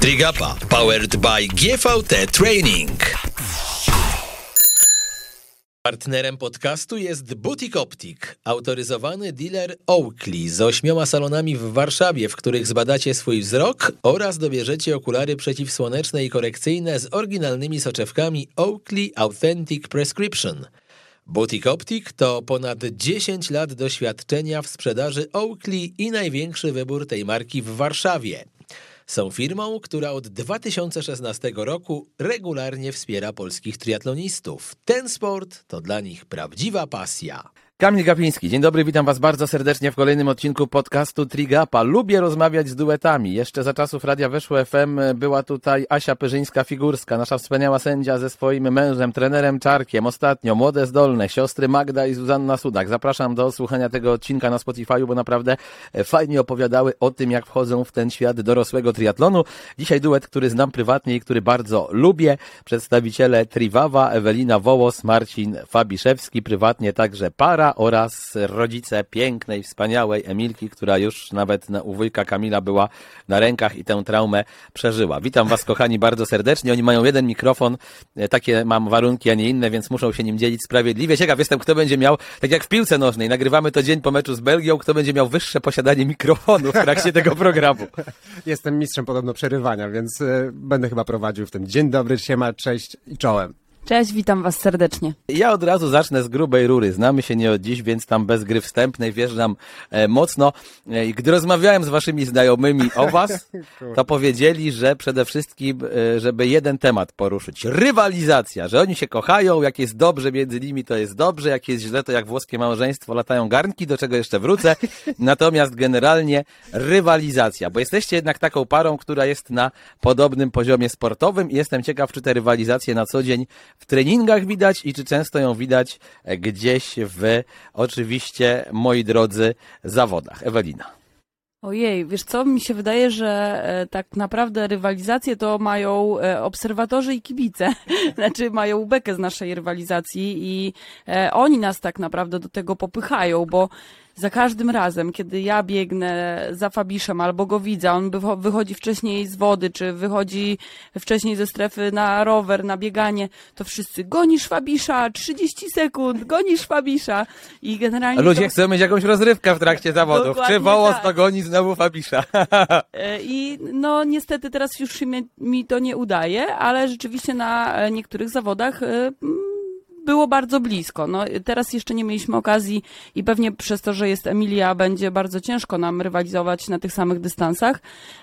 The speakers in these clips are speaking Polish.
Trigapa powered by GVT Training. Partnerem podcastu jest Butik Optik, autoryzowany dealer Oakley z ośmioma salonami w Warszawie, w których zbadacie swój wzrok oraz dobierzecie okulary przeciwsłoneczne i korekcyjne z oryginalnymi soczewkami Oakley Authentic Prescription. Butik Optik to ponad 10 lat doświadczenia w sprzedaży Oakley i największy wybór tej marki w Warszawie. Są firmą, która od 2016 roku regularnie wspiera polskich triatlonistów. Ten sport to dla nich prawdziwa pasja. Kamil Gapiński, dzień dobry, witam Was bardzo serdecznie w kolejnym odcinku podcastu Trigapa. Lubię rozmawiać z duetami. Jeszcze za czasów Radia Weszło FM była tutaj Asia Pyrzyńska-Figurska, nasza wspaniała sędzia ze swoim mężem, trenerem Czarkiem. Ostatnio Młode Zdolne, siostry Magda i Zuzanna Sudak. Zapraszam do słuchania tego odcinka na Spotify, bo naprawdę fajnie opowiadały o tym, jak wchodzą w ten świat dorosłego triatlonu. Dzisiaj duet, który znam prywatnie i który bardzo lubię. Przedstawiciele Triwawa, Ewelina Wołos, Marcin Fabiszewski, prywatnie także para oraz rodzice pięknej, wspaniałej Emilki, która już nawet na, u wujka Kamila była na rękach i tę traumę przeżyła. Witam Was, kochani, bardzo serdecznie. Oni mają jeden mikrofon, e, takie mam warunki, a nie inne, więc muszą się nim dzielić sprawiedliwie. Ciekaw jestem, kto będzie miał, tak jak w piłce nożnej, nagrywamy to dzień po meczu z Belgią, kto będzie miał wyższe posiadanie mikrofonu w trakcie tego programu. Jestem mistrzem podobno przerywania, więc y, będę chyba prowadził w tym. Dzień dobry, siema, cześć i czołem. Cześć, witam Was serdecznie. Ja od razu zacznę z grubej rury. Znamy się nie od dziś, więc tam bez gry wstępnej wjeżdżam e, mocno. E, gdy rozmawiałem z waszymi znajomymi o was, to powiedzieli, że przede wszystkim, e, żeby jeden temat poruszyć. Rywalizacja, że oni się kochają, jak jest dobrze między nimi, to jest dobrze, jak jest źle, to jak włoskie małżeństwo latają garnki, do czego jeszcze wrócę. Natomiast generalnie rywalizacja, bo jesteście jednak taką parą, która jest na podobnym poziomie sportowym i jestem ciekaw, czy te rywalizacje na co dzień w treningach widać i czy często ją widać gdzieś w, oczywiście, moi drodzy, zawodach. Ewelina. Ojej, wiesz co, mi się wydaje, że e, tak naprawdę rywalizację to mają e, obserwatorzy i kibice. znaczy mają bekę z naszej rywalizacji i e, oni nas tak naprawdę do tego popychają, bo za każdym razem, kiedy ja biegnę za Fabiszem albo go widzę, on wychodzi wcześniej z wody, czy wychodzi wcześniej ze strefy na rower, na bieganie, to wszyscy gonisz Fabisza, 30 sekund, gonisz Fabisza i generalnie... Ludzie to... chcą mieć jakąś rozrywkę w trakcie zawodów. Dokładnie Czy wołos tak. to goni znowu Fabisza? E, I no niestety teraz już mi, mi to nie udaje, ale rzeczywiście na e, niektórych zawodach e, było bardzo blisko. No, teraz jeszcze nie mieliśmy okazji i pewnie przez to, że jest Emilia, będzie bardzo ciężko nam rywalizować na tych samych dystansach,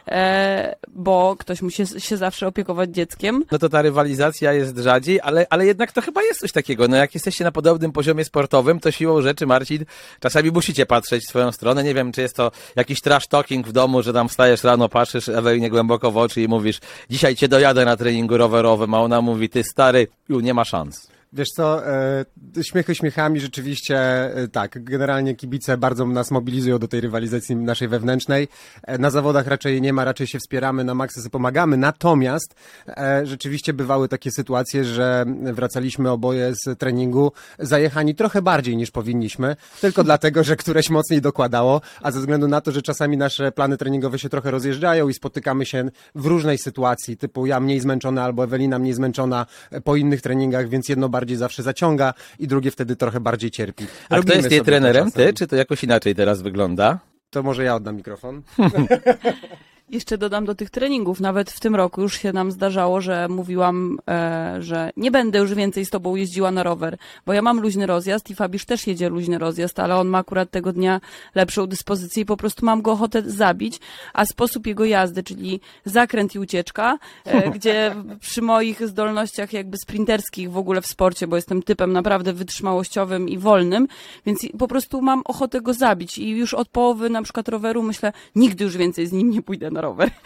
e, bo ktoś musi się zawsze opiekować dzieckiem. No to ta rywalizacja jest rzadziej, ale, ale jednak to chyba jest coś takiego. No jak jesteście na podobnym poziomie sportowym, to siłą rzeczy, Marcin, czasami musicie patrzeć w swoją stronę. Nie wiem, czy jest to jakiś trash talking w domu, że tam wstajesz rano, patrzysz Ewelinie głęboko w oczy i mówisz, dzisiaj cię dojadę na treningu rowerowym, a ona mówi, ty stary, nie ma szans. Wiesz co, e, śmiechy śmiechami, rzeczywiście e, tak, generalnie kibice bardzo nas mobilizują do tej rywalizacji naszej wewnętrznej. E, na zawodach raczej nie ma, raczej się wspieramy, na sobie pomagamy, natomiast e, rzeczywiście bywały takie sytuacje, że wracaliśmy oboje z treningu zajechani trochę bardziej niż powinniśmy, tylko dlatego, że któreś mocniej dokładało, a ze względu na to, że czasami nasze plany treningowe się trochę rozjeżdżają i spotykamy się w różnej sytuacji, typu ja mniej zmęczona albo Ewelina mniej zmęczona e, po innych treningach, więc jedno bardziej zawsze zaciąga i drugie wtedy trochę bardziej cierpi. A kto Robimy jest jej trenerem? Ty, czy to jakoś inaczej teraz wygląda? To może ja oddam mikrofon. Jeszcze dodam do tych treningów, nawet w tym roku już się nam zdarzało, że mówiłam, e, że nie będę już więcej z tobą jeździła na rower, bo ja mam luźny rozjazd i Fabisz też jedzie luźny rozjazd, ale on ma akurat tego dnia lepszą dyspozycję i po prostu mam go ochotę zabić, a sposób jego jazdy, czyli zakręt i ucieczka, e, gdzie przy moich zdolnościach jakby sprinterskich w ogóle w sporcie, bo jestem typem naprawdę wytrzymałościowym i wolnym, więc po prostu mam ochotę go zabić. I już od połowy na przykład roweru myślę, nigdy już więcej z nim nie pójdę na rower.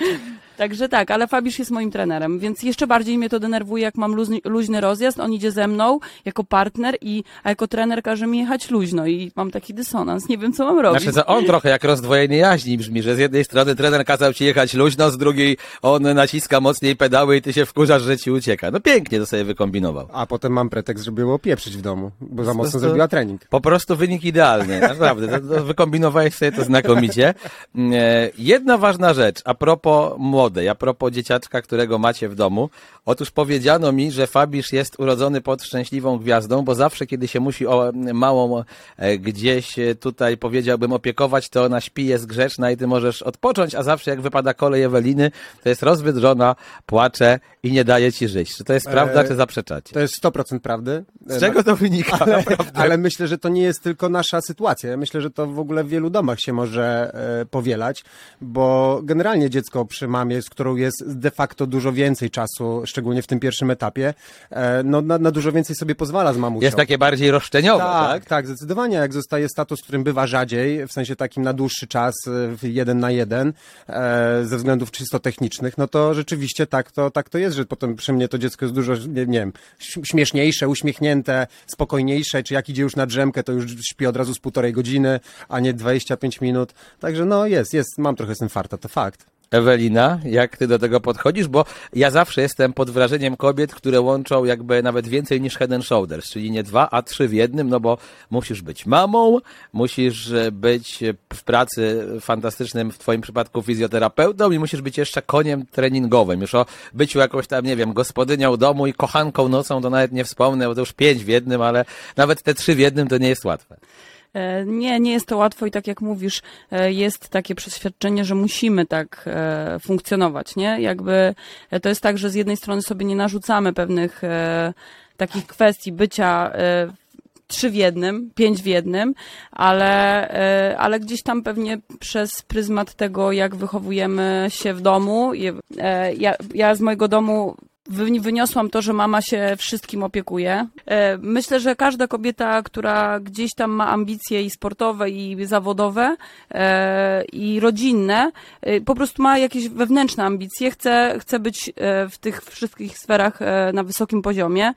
Także tak, ale Fabisz jest moim trenerem, więc jeszcze bardziej mnie to denerwuje, jak mam luźny, luźny rozjazd, on idzie ze mną jako partner, i, a jako trener każe mi jechać luźno i mam taki dysonans, nie wiem co mam robić. Znaczy, to on trochę jak rozdwojenie jaźni brzmi, że z jednej strony trener kazał ci jechać luźno, z drugiej on naciska mocniej pedały i ty się wkurzasz, że ci ucieka. No pięknie to sobie wykombinował. A potem mam pretekst, żeby ją opieprzyć w domu, bo za mocno prostu- zrobiła trening. Po prostu wynik idealny, naprawdę. To, to wykombinowałeś sobie to znakomicie. E, Jedna ważna rzecz, a propos młodej, a propos dzieciaczka, którego macie w domu. Otóż powiedziano mi, że Fabisz jest urodzony pod szczęśliwą gwiazdą, bo zawsze, kiedy się musi o małą e, gdzieś e, tutaj, powiedziałbym, opiekować, to ona śpi, jest grzeczna i ty możesz odpocząć, a zawsze jak wypada kolej Eweliny, to jest rozwydrzona, płacze i nie daje ci żyć. Czy to jest prawda, E, czy zaprzeczacie? To jest 100% prawdy. Z czego to wynika? Ale, ale myślę, że to nie jest tylko nasza sytuacja. Ja myślę, że to w ogóle w wielu domach się może e, powielać, bo generalnie dziecko przy mamie, z którą jest de facto dużo więcej czasu, szczególnie w tym pierwszym etapie, e, no na, na dużo więcej sobie pozwala z mamusią. Jest takie bardziej roszczeniowe, tak? tak, tak, zdecydowanie. Jak zostaje status, którym bywa rzadziej, w sensie takim na dłuższy czas, e, w jeden na jeden, e, ze względów czysto technicznych, no to rzeczywiście tak to, tak to jest, że potem przy mnie to dziecko jest dużo, nie, nie wiem, śmieszniejsze, uśmiechnięte, spokojniejsze, czy jak idzie już na drzemkę, to już śpi od razu z półtorej godziny, a nie 25 minut. Także no jest, jest, mam trochę z tym farta, to fakt. Ewelina, jak ty do tego podchodzisz? Bo ja zawsze jestem pod wrażeniem kobiet, które łączą jakby nawet więcej niż head and shoulders, czyli nie dwa, a trzy w jednym, no bo musisz być mamą, musisz być w pracy fantastycznym, w twoim przypadku fizjoterapeutą i musisz być jeszcze koniem treningowym. Już o byciu jakąś tam, nie wiem, gospodynią domu i kochanką nocą to nawet nie wspomnę, bo to już pięć w jednym, ale nawet te trzy w jednym to nie jest łatwe. E, Nie, nie jest to łatwo i tak jak mówisz, e, jest takie przeświadczenie, że musimy tak e, funkcjonować, nie? Jakby to jest tak, że z jednej strony sobie nie narzucamy pewnych takich kwestii bycia trzy w jednym, pięć w jednym, ale, ale gdzieś tam pewnie przez pryzmat tego, jak wychowujemy się w domu. Ja, ja z mojego domu wyniosłam to, że mama się wszystkim opiekuje. E, Myślę, że każda kobieta, która gdzieś tam ma ambicje i sportowe, i zawodowe, e, i rodzinne, e, po prostu ma jakieś wewnętrzne ambicje, chce, chce być w tych wszystkich sferach na wysokim poziomie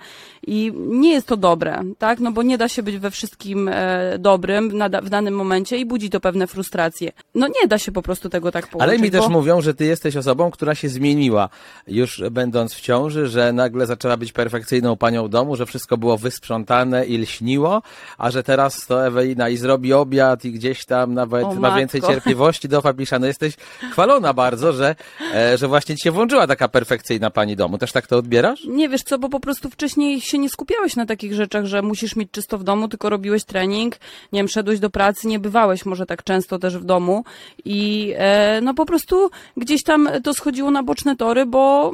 i nie jest to dobre, tak? No bo nie da się być we wszystkim dobrym w danym momencie i budzi to pewne frustracje. No nie da się po prostu tego tak połączyć. Ale mi też bo... mówią, że ty jesteś osobą, która się zmieniła już będąc w ciąży, że nagle zaczęła być perfekcyjną panią domu, że wszystko było wysprzątane i lśniło, a że teraz to Ewelina i zrobi obiad i gdzieś tam nawet O, ma więcej cierpliwości do Fabiusza. No jesteś chwalona bardzo, że, e, że właśnie ci się włączyła taka perfekcyjna pani domu. Też tak to odbierasz? Nie wiesz co, bo po prostu wcześniej się nie skupiałeś na takich rzeczach, że musisz mieć czysto w domu, tylko robiłeś trening, nie wiem, szedłeś do pracy, nie bywałeś może tak często też w domu i e, no po prostu gdzieś tam to schodziło na boczne tory, bo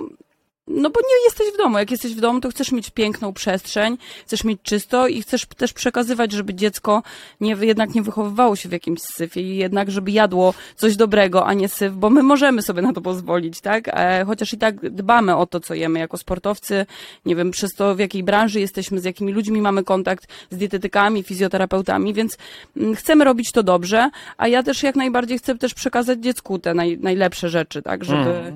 no bo nie jesteś w domu. Jak jesteś w domu, to chcesz mieć piękną przestrzeń, chcesz mieć czysto i chcesz też przekazywać, żeby dziecko nie, jednak nie wychowywało się w jakimś syfie i jednak, żeby jadło coś dobrego, a nie syf, bo my możemy sobie na to pozwolić, tak? E, chociaż i tak dbamy o to, co jemy jako sportowcy, nie wiem, przez to w jakiej branży jesteśmy, z jakimi ludźmi mamy kontakt, z dietetykami, fizjoterapeutami, więc mm, chcemy robić to dobrze, a ja też jak najbardziej chcę też przekazać dziecku te naj, najlepsze rzeczy, tak? Żeby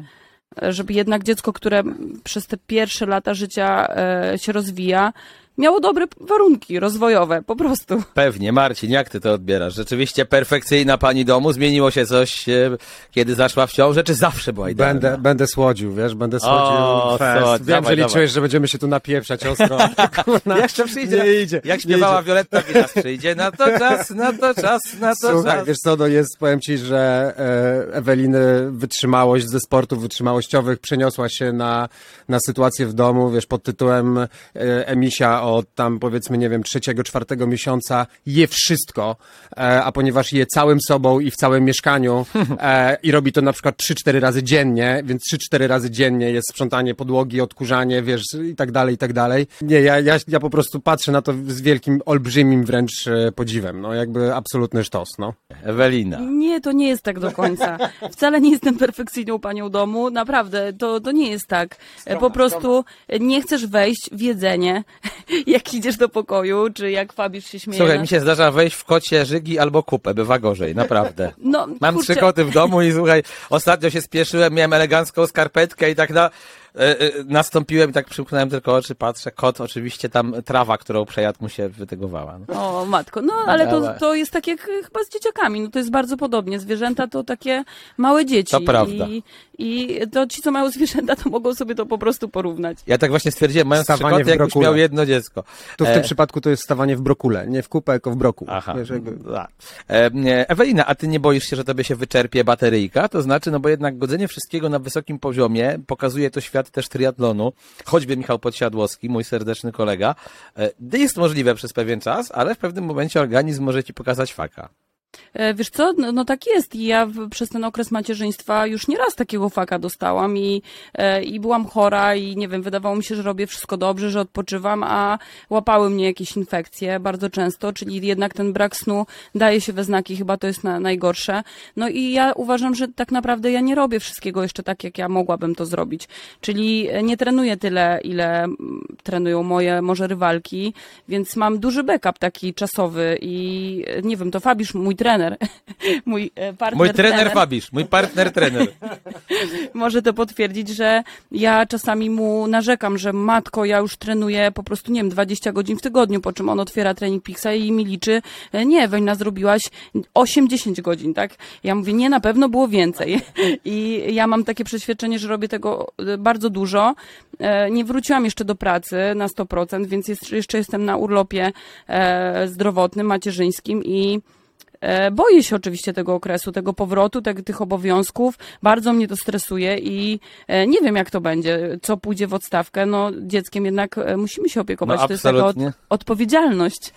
żeby jednak dziecko, które przez te pierwsze lata życia e, się rozwija, miało dobre warunki rozwojowe, po prostu. Pewnie. Marcin, jak ty to odbierasz? Rzeczywiście perfekcyjna pani domu? Zmieniło się coś, e, kiedy zaszła w ciążę, czy zawsze była idealna? Będę, będę słodził, wiesz, będę słodził O, fest. Wiem, dawaj, że liczyłeś, dawaj. że będziemy się tu napieprzać ostro. Kurna, Jeszcze przyjdzie. Nie idzie. Jak śpiewała idzie. Violetta Wilas, przyjdzie na to czas, na to czas, na to Słuchaj, czas. wiesz co, no jest, powiem ci, że e, Eweliny wytrzymałość ze sportów wytrzymałościowych przeniosła się na, na sytuację w domu, wiesz, pod tytułem e, Emisia od tam powiedzmy, nie wiem, trzeciego, czwartego miesiąca je wszystko, e, a ponieważ je całym sobą i w całym mieszkaniu e, i robi to na przykład 3-4 razy dziennie, więc 3-4 razy dziennie jest sprzątanie podłogi, odkurzanie, wiesz, i tak dalej, i tak dalej. Nie, ja, ja, ja po prostu patrzę na to z wielkim, olbrzymim wręcz e, podziwem, no jakby absolutny sztos, no. Ewelina. Nie, to nie jest tak do końca. Wcale nie jestem perfekcyjną panią domu, naprawdę, to, to nie jest tak. Po prostu nie chcesz wejść w jedzenie jak idziesz do pokoju, czy jak Fabisz się śmieje. Słuchaj, mi się zdarza wejść w kocie żygi albo kupę, bywa gorzej, naprawdę. No, Mam kurczę, trzy koty w domu i słuchaj, ostatnio się spieszyłem, miałem elegancką skarpetkę i tak na, nastąpiłem i tak przymknąłem tylko oczy, patrzę, kot, oczywiście tam trawa, którą przejadł mu się wytygowała. No. O, matko, no ale to, to jest tak jak e, chyba z dzieciakami, no to jest bardzo podobnie. Zwierzęta to takie małe dzieci. To prawda. I, I to ci, co mają zwierzęta, to mogą sobie to po prostu porównać. Ja tak właśnie stwierdziłem, mając trzy Stawanie koty, w jakbyś brokule. miał jedno dziecko. Tu w E, tym przypadku to jest stawanie w brokule, nie w kupę, tylko w broku. Aha. Wiesz, jakby... E, Ewelina, a ty nie boisz się, że tobie się wyczerpie bateryjka? To znaczy, no bo jednak godzenie wszystkiego na wysokim poziomie pokazuje to świat też triatlonu. Choćby Michał Podsiadłowski, mój serdeczny kolega. E, jest możliwe przez pewien czas, ale w pewnym momencie organizm może ci pokazać faka. E, Wiesz co, no, no tak jest. Ja przez ten okres macierzyństwa już nieraz takiego faka dostałam i, e, i byłam chora i nie wiem, wydawało mi się, że robię wszystko dobrze, że odpoczywam, a łapały mnie jakieś infekcje bardzo często, czyli jednak ten brak snu daje się we znaki, chyba to jest na, najgorsze. No i ja uważam, że tak naprawdę ja nie robię wszystkiego jeszcze tak, jak ja mogłabym to zrobić, czyli e, nie trenuję tyle, ile mm, trenują moje może rywalki, więc mam duży backup taki czasowy i nie wiem, to Fabisz, mój trener, mój e, partner Mój trener Fabisz, mój partner trener. może to potwierdzić, że ja czasami mu narzekam, że matko, ja już trenuję po prostu, nie wiem, 20 godzin w tygodniu, po czym on otwiera trening Pixa i mi liczy, e, nie, Wejna, zrobiłaś 8-10 godzin, tak? Ja mówię, nie, na pewno było więcej. I ja mam takie przeświadczenie, że robię tego e, bardzo dużo. Nie wróciłam jeszcze do pracy na 100%, więc jeszcze jestem na urlopie zdrowotnym, macierzyńskim i Boję się oczywiście tego okresu, tego powrotu, te, tych obowiązków. Bardzo mnie to stresuje i e, nie wiem, jak to będzie, co pójdzie w odstawkę. No, dzieckiem jednak e, musimy się opiekować. No, to jest taka od, odpowiedzialność.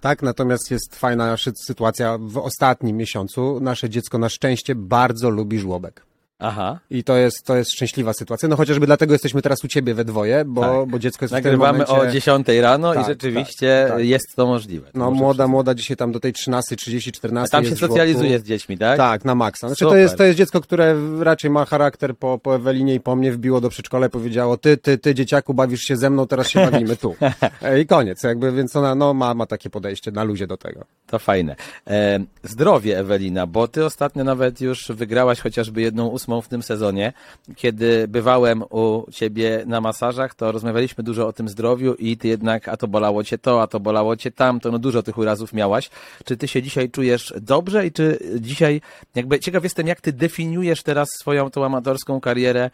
Tak, natomiast jest fajna sy- sytuacja w ostatnim miesiącu. Nasze dziecko na szczęście bardzo lubi żłobek. Aha. I to jest, to jest szczęśliwa sytuacja. No chociażby dlatego jesteśmy teraz u ciebie we dwoje, bo, Tak. bo dziecko jest Nagrywamy w tym momencie... o 10 rano Tak, i rzeczywiście tak, tak. jest to możliwe. To No młoda, przyznać. młoda dzisiaj tam do tej 13, 30, 14 A tam się socjalizuje z dziećmi, tak? Tak, na maksa. Znaczy to jest, to jest dziecko, które raczej ma charakter po, po Ewelinie i po mnie, wbiło do przedszkola i powiedziało, ty, ty, ty dzieciaku, bawisz się ze mną, teraz się bawimy tu. E, I koniec, jakby, więc ona no, ma, ma takie podejście na luzie do tego. To fajne. E, zdrowie, Ewelina, bo ty ostatnio nawet już wygrałaś chociażby jedną ósmą w tym sezonie. Kiedy bywałem u ciebie na masażach, to rozmawialiśmy dużo o tym zdrowiu i ty jednak, a to bolało cię to, a to bolało cię tamto, no dużo tych urazów miałaś. Czy ty się dzisiaj czujesz dobrze i czy dzisiaj, jakby ciekaw jestem, jak ty definiujesz teraz swoją tą amatorską karierę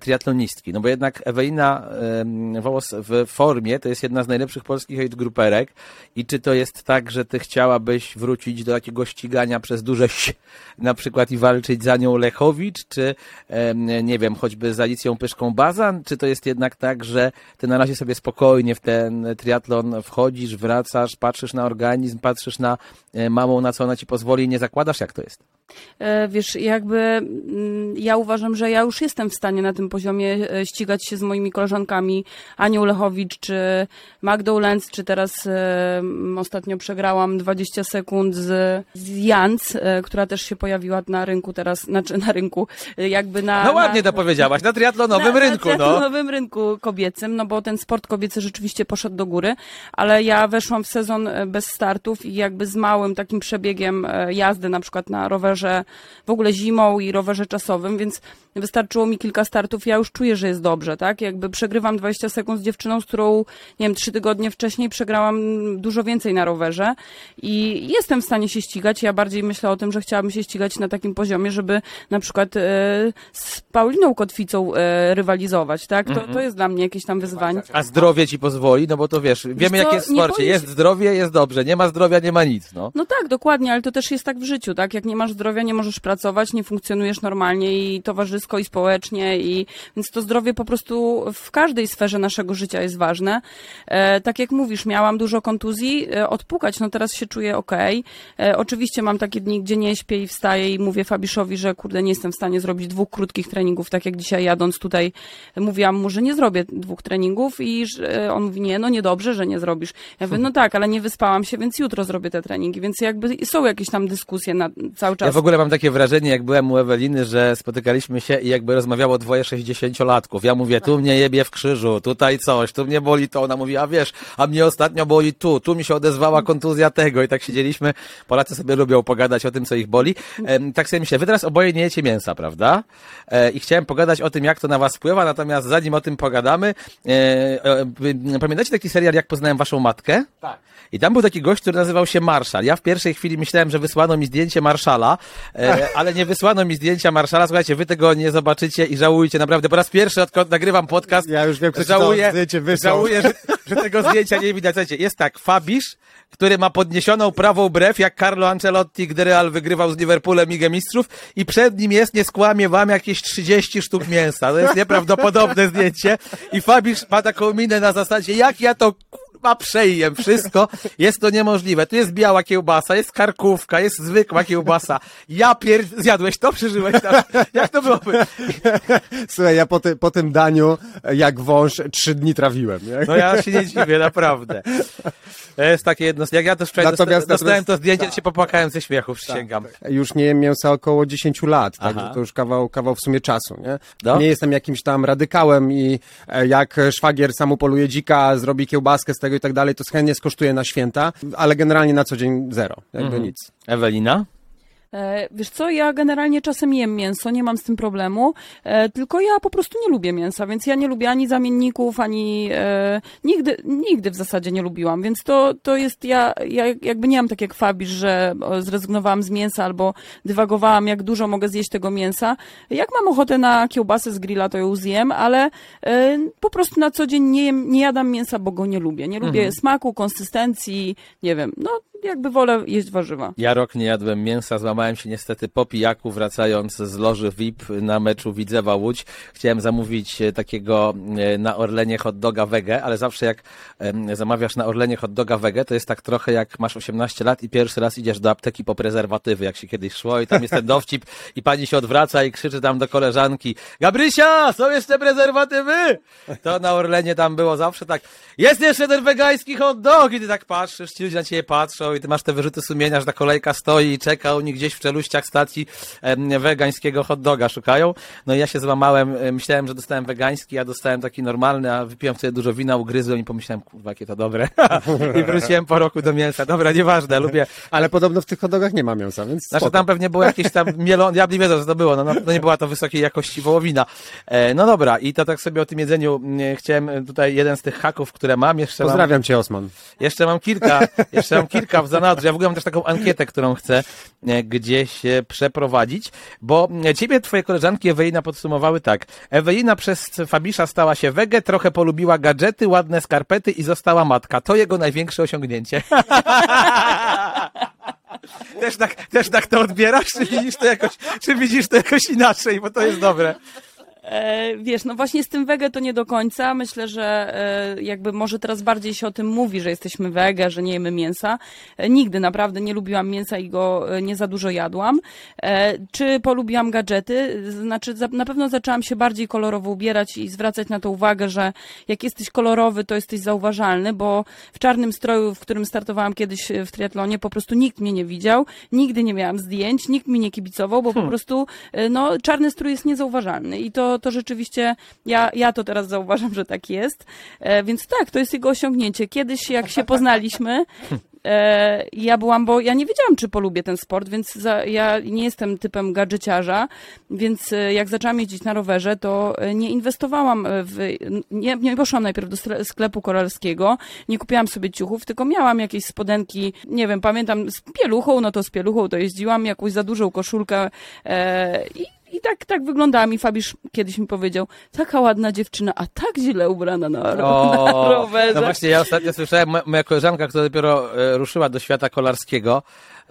triatlonistki. No bo jednak Ewelina Wołos w formie to jest jedna z najlepszych polskich age. I czy to jest tak, że ty chciałabyś wrócić do takiego ścigania przez duże ś, na przykład i walczyć za nią Lechowicz, czy nie wiem, choćby z Alicją Pyszką-Bazan, czy to jest jednak tak, że ty na razie sobie spokojnie w ten triatlon wchodzisz, wracasz, patrzysz na organizm, patrzysz na e, mamą, na co ona ci pozwoli i nie zakładasz, jak to jest? E, Wiesz, jakby mm, ja uważam, że ja już jestem w stanie na tym poziomie e, ścigać się z moimi koleżankami Anią Lechowicz, czy Magdą Lenz, czy teraz e, ostatnio przegrałam 20 sekund z, z Jans, e, która też się pojawiła na rynku teraz, znaczy na rynku, jakby na... No ładnie na, to powiedziałaś, na triatlonowym na, rynku, na no. nowym rynku kobiecym, no bo ten sport kobiecy rzeczywiście poszedł do góry, ale ja weszłam w sezon bez startów i jakby z małym takim przebiegiem jazdy na przykład na rowerze w ogóle zimą i rowerze czasowym, więc wystarczyło mi kilka startów, ja już czuję, że jest dobrze, tak? Jakby przegrywam 20 sekund z dziewczyną, z którą, nie wiem, trzy tygodnie wcześniej przegrałam dużo więcej na rowerze i jestem w stanie się ścigać. Ja bardziej myślę o tym, że chciałabym się ścigać na takim poziomie, żeby na przykład e, z Pauliną Kotwicą e, rywalizować, tak? To, to jest dla mnie jakieś tam wyzwanie. A zdrowie ci pozwoli, no bo to wiesz, wiemy jak jest w sporcie. Jest zdrowie, jest dobrze. Nie ma zdrowia, nie ma nic, no. No tak, dokładnie, ale to też jest tak w życiu, tak? Jak nie masz zdrowia, nie możesz pracować, nie funkcjonujesz normalnie i towarzysko, i społecznie, i więc to zdrowie po prostu w każdej sferze naszego życia jest ważne. E, tak jak mówisz, miałam dużo kontuzji, e, odpukać, no teraz się czuję okej. E, oczywiście mam takie dni, gdzie nie śpię i wstaję i mówię Fabiszowi, że kurde, nie jestem w stanie zrobić dwóch krótkich treningów, tak jak dzisiaj jadąc tutaj mówiłam mu, że nie zrobię dwóch treningów i e, on mówi, nie, no niedobrze, że nie zrobisz. Ja mówię, no tak, ale nie wyspałam się, więc jutro zrobię te treningi, więc jakby są jakieś tam dyskusje na, cały czas. Ale w ogóle mam takie wrażenie, jak byłem u Eweliny, że spotykaliśmy się i jakby rozmawiało dwoje sześćdziesięciolatków. Ja mówię, tu mnie jebie w krzyżu, tutaj coś, tu mnie boli to. Ona mówi, a wiesz, a mnie ostatnio boli tu, tu mi się odezwała kontuzja tego i tak siedzieliśmy. Polacy sobie lubią pogadać o tym, co ich boli. Tak sobie myślę, wy teraz oboje nie jecie mięsa, prawda? E, I chciałem pogadać o tym, jak to na was wpływa, natomiast zanim o tym pogadamy, e, e, pamiętacie taki serial, jak poznałem waszą matkę? Tak. I tam był taki gość, który nazywał się Marszal. Ja w pierwszej chwili myślałem, że wysłano mi zdjęcie Marszala, ale nie wysłano mi zdjęcia Marszala. Słuchajcie, wy tego nie zobaczycie i żałujcie naprawdę. Po raz pierwszy, odkąd nagrywam podcast, Ja już wiem, kto żałuję, zdjęcie wysłał. żałuję że, że tego zdjęcia nie widać. Słuchajcie, jest tak, Fabisz, który ma podniesioną prawą brew, jak Carlo Ancelotti, gdy Real wygrywał z Liverpoolem Ligę Mistrzów i przed nim jest, nie skłamie wam, jakieś 30 sztuk mięsa. To jest nieprawdopodobne zdjęcie i Fabisz ma taką minę na zasadzie, jak ja to kurwa przejem wszystko, jest to niemożliwe. Tu jest biała kiełbasa, jest karkówka, jest zwykła kiełbasa. Ja pier... Zjadłeś to? Przeżyłeś to? Jak to byłoby? Słuchaj, ja po, ty, po tym daniu, jak wąż, trzy dni trawiłem. Nie? No ja się nie dziwię, naprawdę. To jest takie jedno, jak ja też wczoraj Natomiast- dosta- dostałem to natomiast- zdjęcie, to się popłakałem ze śmiechu, przysięgam. Już nie jem mięsa około 10 lat, tak? To już kawał, kawał w sumie czasu, nie? No. Nie jestem jakimś tam radykałem i e, jak szwagier sam upoluje dzika, zrobi kiełbaskę z tego i tak dalej, to chętnie skosztuję na święta, ale generalnie na co dzień zero, jakby Mhm. nic. Ewelina? E, Wiesz co, ja generalnie czasem jem mięso, nie mam z tym problemu, e, tylko ja po prostu nie lubię mięsa, więc ja nie lubię ani zamienników, ani e, nigdy, nigdy w zasadzie nie lubiłam, więc to, to jest, ja, ja jakby nie mam tak jak Fabisz, że zrezygnowałam z mięsa albo dywagowałam, jak dużo mogę zjeść tego mięsa. Jak mam ochotę na kiełbasę z grilla, to ją zjem, ale po prostu na co dzień nie, jem, nie jadam mięsa, bo go nie lubię. Nie lubię smaku, konsystencji, nie wiem, no jakby wolę jeść warzywa. Ja rok nie jadłem mięsa, złamałem się niestety po pijaku, wracając z loży VIP na meczu Widzewa Łódź. Chciałem zamówić e, takiego e, na Orlenie hot doga wege, ale zawsze jak zamawiasz na Orlenie hot doga wege, to jest tak trochę jak masz 18 lat i pierwszy raz idziesz do apteki po prezerwatywy, jak się kiedyś szło i tam jest ten dowcip i pani się odwraca i krzyczy tam do koleżanki Gabrysia, są jeszcze prezerwatywy? To na Orlenie tam było zawsze tak, jest jeszcze ten wegański hot dog i ty tak patrzysz, ci ludzie na ciebie patrzą i ty masz te wyrzuty sumienia, że ta kolejka stoi i czeka oni gdzieś w czeluściach stacji wegańskiego hot doga szukają. No i ja się złamałem, e, myślałem, że dostałem wegański, a dostałem taki normalny, a wypiłem sobie dużo wina, ugryzłem i pomyślałem, kurwa, jakie to dobre. I wróciłem po roku do mięsa. Dobra, nieważne, lubię. Ale podobno w tych hodogach nie ma mięsa, więc Znaczy spoko. tam pewnie było jakieś tam mielone, diabli wiedzą, co to było, no, no nie była to wysokiej jakości wołowina. E, no dobra, i to tak sobie o tym jedzeniu chciałem e, tutaj jeden z tych haków, które mam, jeszcze mam Pozdrawiam cię, Osman. jeszcze mam kilka, jeszcze mam kilka w zanadrzu. Ja w ogóle mam też taką ankietę, którą chcę e, gdzieś przeprowadzić, bo e, ciebie twoje koleżanki Ewelina podsumowały tak. Ewelina przez Fabisza stała się wege, trochę polubiła gadżety, ładne skarpety i została matka. To jego największe osiągnięcie. Też tak, też tak to odbierasz, czy widzisz to jakoś, czy widzisz to jakoś inaczej, bo to jest dobre. E, wiesz, no właśnie z tym wege to nie do końca. Myślę, że e, jakby może teraz bardziej się o tym mówi, że jesteśmy wege, że nie jemy mięsa. E, nigdy naprawdę nie lubiłam mięsa i go nie za dużo jadłam. Czy polubiłam gadżety? Znaczy za, na pewno zaczęłam się bardziej kolorowo ubierać i zwracać na to uwagę, że jak jesteś kolorowy, to jesteś zauważalny, bo w czarnym stroju, w którym startowałam kiedyś w triatlonie, po prostu nikt mnie nie widział, nigdy nie miałam zdjęć, nikt mi nie kibicował, bo po prostu no, czarny strój jest niezauważalny i to, to rzeczywiście, ja, ja to teraz zauważam, że tak jest, e, więc tak, to jest jego osiągnięcie. Kiedyś jak się poznaliśmy, e, ja byłam, bo ja nie wiedziałam, czy polubię ten sport, więc za, ja nie jestem typem gadżeciarza, więc e, jak zaczęłam jeździć na rowerze, to nie inwestowałam w, nie, nie poszłam najpierw do sklepu koralskiego, nie kupiłam sobie ciuchów, tylko miałam jakieś spodenki, nie wiem, pamiętam, z pieluchą, no to z pieluchą to jeździłam, jakąś za dużą koszulkę e, i i tak, tak wyglądałam i Fabisz kiedyś mi powiedział, taka ładna dziewczyna, a tak źle ubrana na, ro- na rowerze. no właśnie, ja ostatnio słyszałem, mo- moja koleżanka, która dopiero e, ruszyła do świata kolarskiego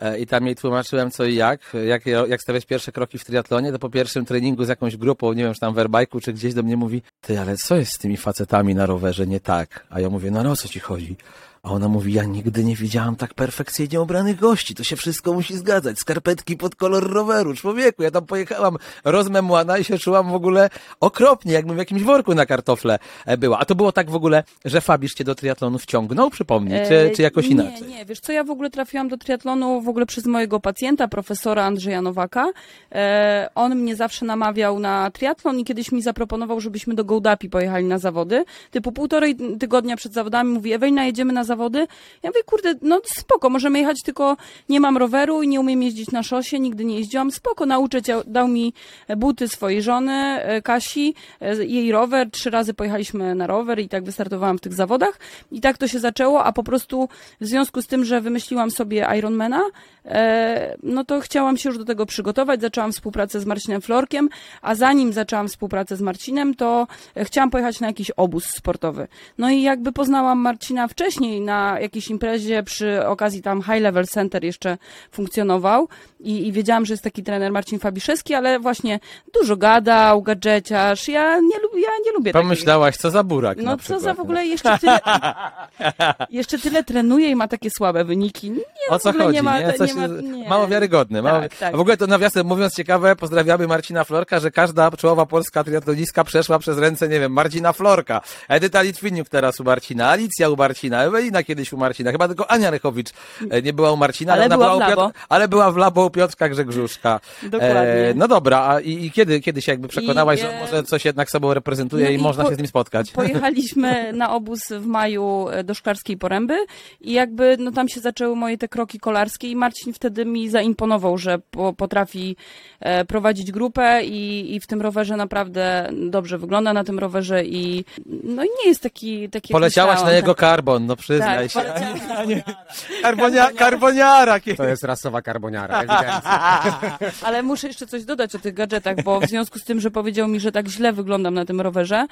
e, i tam jej tłumaczyłem co i jak, jak, jak stawiać pierwsze kroki w triatlonie, to po pierwszym treningu z jakąś grupą, nie wiem, czy tam w Airbike'u, czy gdzieś do mnie mówi, ty, ale co jest z tymi facetami na rowerze nie tak? A ja mówię, no, no o co ci chodzi? A ona mówi, ja nigdy nie widziałam tak perfekcyjnie ubranych gości, to się wszystko musi zgadzać, skarpetki pod kolor roweru, człowieku, ja tam pojechałam rozmemłana i się czułam w ogóle okropnie, jakbym w jakimś worku na kartofle e, była. A to było tak w ogóle, że Fabisz cię do triatlonu wciągnął, przypomnij, czy, E, czy jakoś nie, inaczej? Nie, wiesz co, ja w ogóle trafiłam do triatlonu w ogóle przez mojego pacjenta, profesora Andrzeja Nowaka. E, on mnie zawsze namawiał na triatlon i kiedyś mi zaproponował, żebyśmy do Gołdapi pojechali na zawody. Typu półtorej tygodnia przed zawodami mówi, Ewelina, jedziemy na zawody. Ja mówię, kurde, no spoko, możemy jechać, tylko nie mam roweru i nie umiem jeździć na szosie, nigdy nie jeździłam. Spoko, nauczę cię. Dał mi buty swojej żony, e, Kasi, e, jej rower. Trzy razy pojechaliśmy na rower i tak wystartowałam w tych zawodach. I tak to się zaczęło, a po prostu w związku z tym, że wymyśliłam sobie Ironmana, e, no to chciałam się już do tego przygotować. Zaczęłam współpracę z Marcinem Florkiem, a zanim zaczęłam współpracę z Marcinem, to chciałam pojechać na jakiś obóz sportowy. No i jakby poznałam Marcina wcześniej na jakiejś imprezie przy okazji tam High Level Center jeszcze funkcjonował i, i wiedziałam, że jest taki trener Marcin Fabiszewski, ale właśnie dużo gadał, gadżeciarz. Ja nie lubię, ja nie lubię Pomyślałaś, co za burak no co przykład, za w nie? ogóle jeszcze tyle, jeszcze tyle trenuje i ma takie słabe wyniki. Nie, O co chodzi? Nie ma, nie? Coś nie ma, nie. Mało wiarygodne. Mało... Tak, tak. W ogóle to nawiasem mówiąc ciekawe, pozdrawiamy Marcina Florka, że każda czołowa polska triatloniska przeszła przez ręce, nie wiem, Marcina Florka, Edyta Litwiniuk teraz u Marcina, Alicja u Marcina, Ewelina kiedyś u Marcina, chyba tylko Ania Rychowicz e, nie była u Marcina, Ale była była, w u. Piotr... ale była w Labo u Piotrka Grzegrzuszka. Dokładnie. no dobra, a i, i kiedy, kiedy się jakby przekonałaś, I, że e, może coś jednak sobą reprezentuje no i, i można po- się z nim spotkać? Pojechaliśmy na obóz w maju e, do Szklarskiej Poręby i jakby no tam się zaczęły moje te kroki kolarskie i Marcin wtedy mi zaimponował, że po, potrafi e, prowadzić grupę i, i w tym rowerze naprawdę dobrze wygląda na tym rowerze i no i nie jest taki, taki Poleciałaś na jego tak. karbon, no przyznaj Tak, się. poleciałam. A nie, Karbonia, karboniara! To jest rasowa karboniara, ewidentnie. Ale muszę jeszcze coś dodać o tych gadżetach, bo w związku z tym, że powiedział mi, że tak źle wyglądam na tym rowerze,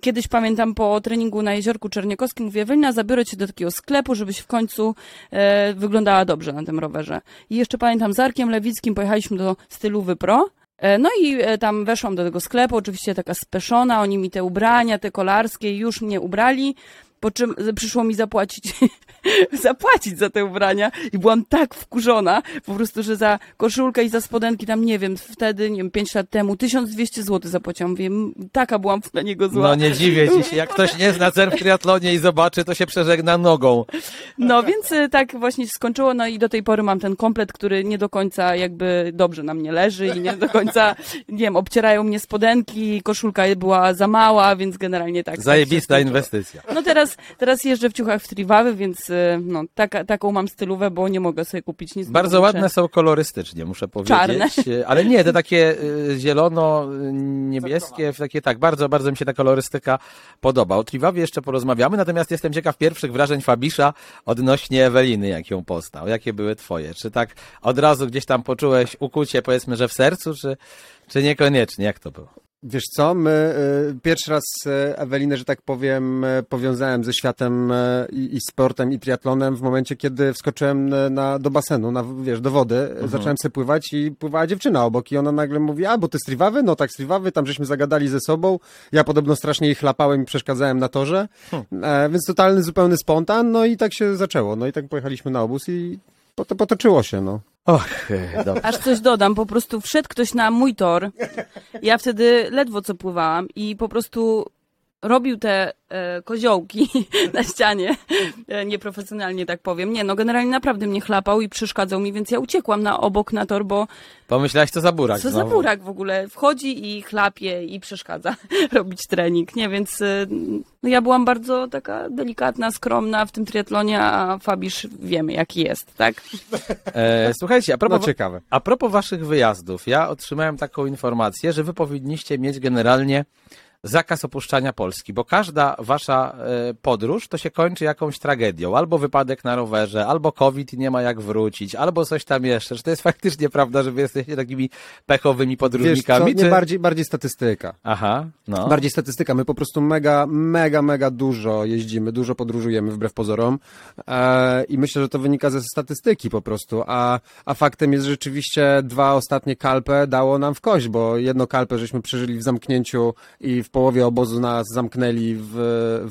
kiedyś pamiętam po treningu na Jeziorku Czerniakowskim, mówię, Ewelina, zabiorę cię do takiego sklepu, żebyś w końcu e, wyglądała dobrze na tym rowerze. I jeszcze pamiętam, z Arkiem Lewickim pojechaliśmy do Stylowy Pro, E, No i e, tam weszłam do tego sklepu, oczywiście taka speszona, oni mi te ubrania, te kolarskie już mnie ubrali, po czym przyszło mi zapłacić, zapłacić za te ubrania i byłam tak wkurzona, po prostu, że za koszulkę i za spodenki tam, nie wiem, wtedy, nie wiem, 5 lat temu, 1200 zł zapłaciłam, mówię, m, taka byłam na niego zła. No nie dziwię ci się, jak ktoś nie zna cen w triatlonie i zobaczy, to się przeżegna nogą. No więc y, tak właśnie się skończyło, no i do tej pory mam ten komplet, który nie do końca jakby dobrze na mnie leży i nie do końca, nie wiem, obcierają mnie spodenki, koszulka była za mała, więc generalnie tak. tak Zajebista skończyło. inwestycja. No teraz, teraz jeżdżę w ciuchach w triwawy, więc y, no, taka, taką mam stylówę, bo nie mogę sobie kupić nic Bardzo muszę- ładne są kolorystycznie, muszę powiedzieć. Czarne. Ale nie, te takie y, zielono-niebieskie, takie tak, bardzo, bardzo mi się ta kolorystyka podoba. O Triwawie jeszcze porozmawiamy, natomiast jestem ciekaw pierwszych wrażeń Fabisza odnośnie Eweliny, jak ją poznał. Jakie były twoje? Czy tak od razu gdzieś tam poczułeś ukucie, powiedzmy, że w sercu, czy, czy niekoniecznie? Jak to było? Wiesz co, my y, pierwszy raz y, Ewelinę, że tak powiem, y, powiązałem ze światem i, i sportem i triatlonem w momencie, kiedy wskoczyłem na, do basenu, na, wiesz, do wody, zacząłem sobie pływać i pływała dziewczyna obok i ona nagle mówi, a bo ty striwawy? No tak, striwawy, tam żeśmy zagadali ze sobą, ja podobno strasznie jej chlapałem i przeszkadzałem na torze, e, więc totalny, zupełny spontan, no i tak się zaczęło, no i tak pojechaliśmy na obóz i pot- potoczyło się, no. Och, y, dobrze. Aż coś dodam, po prostu wszedł ktoś na mój tor. Ja wtedy ledwo co pływałam i po prostu robił te e, koziołki na ścianie, e, nieprofesjonalnie tak powiem. Nie, no generalnie naprawdę mnie chlapał i przeszkadzał mi, więc ja uciekłam na obok na tor, bo Pomyślałaś, co za burak co za znowu. burak w ogóle. Wchodzi i chlapie i przeszkadza robić trening, nie? Więc e, no ja byłam bardzo taka delikatna, skromna w tym triatlonie, a Fabisz wiemy jaki jest, tak? E, słuchajcie, a propos, No ciekawe. A propos waszych wyjazdów, ja otrzymałem taką informację, że wy powinniście mieć generalnie zakaz opuszczania Polski, bo każda wasza e, podróż to się kończy jakąś tragedią. Albo wypadek na rowerze, albo COVID i nie ma jak wrócić, albo coś tam jeszcze. Czy to jest faktycznie prawda, że wy jesteście takimi pechowymi Wiesz co, podróżnikami? nie czy... bardziej, bardziej statystyka. Aha, no. Bardziej statystyka. My po prostu mega, mega, mega dużo jeździmy, dużo podróżujemy wbrew pozorom e, i myślę, że to wynika ze statystyki po prostu, a, a faktem jest że rzeczywiście dwa ostatnie kalpę dało nam w kość, bo jedno kalpę żeśmy przeżyli w zamknięciu i w połowie obozu nas zamknęli w,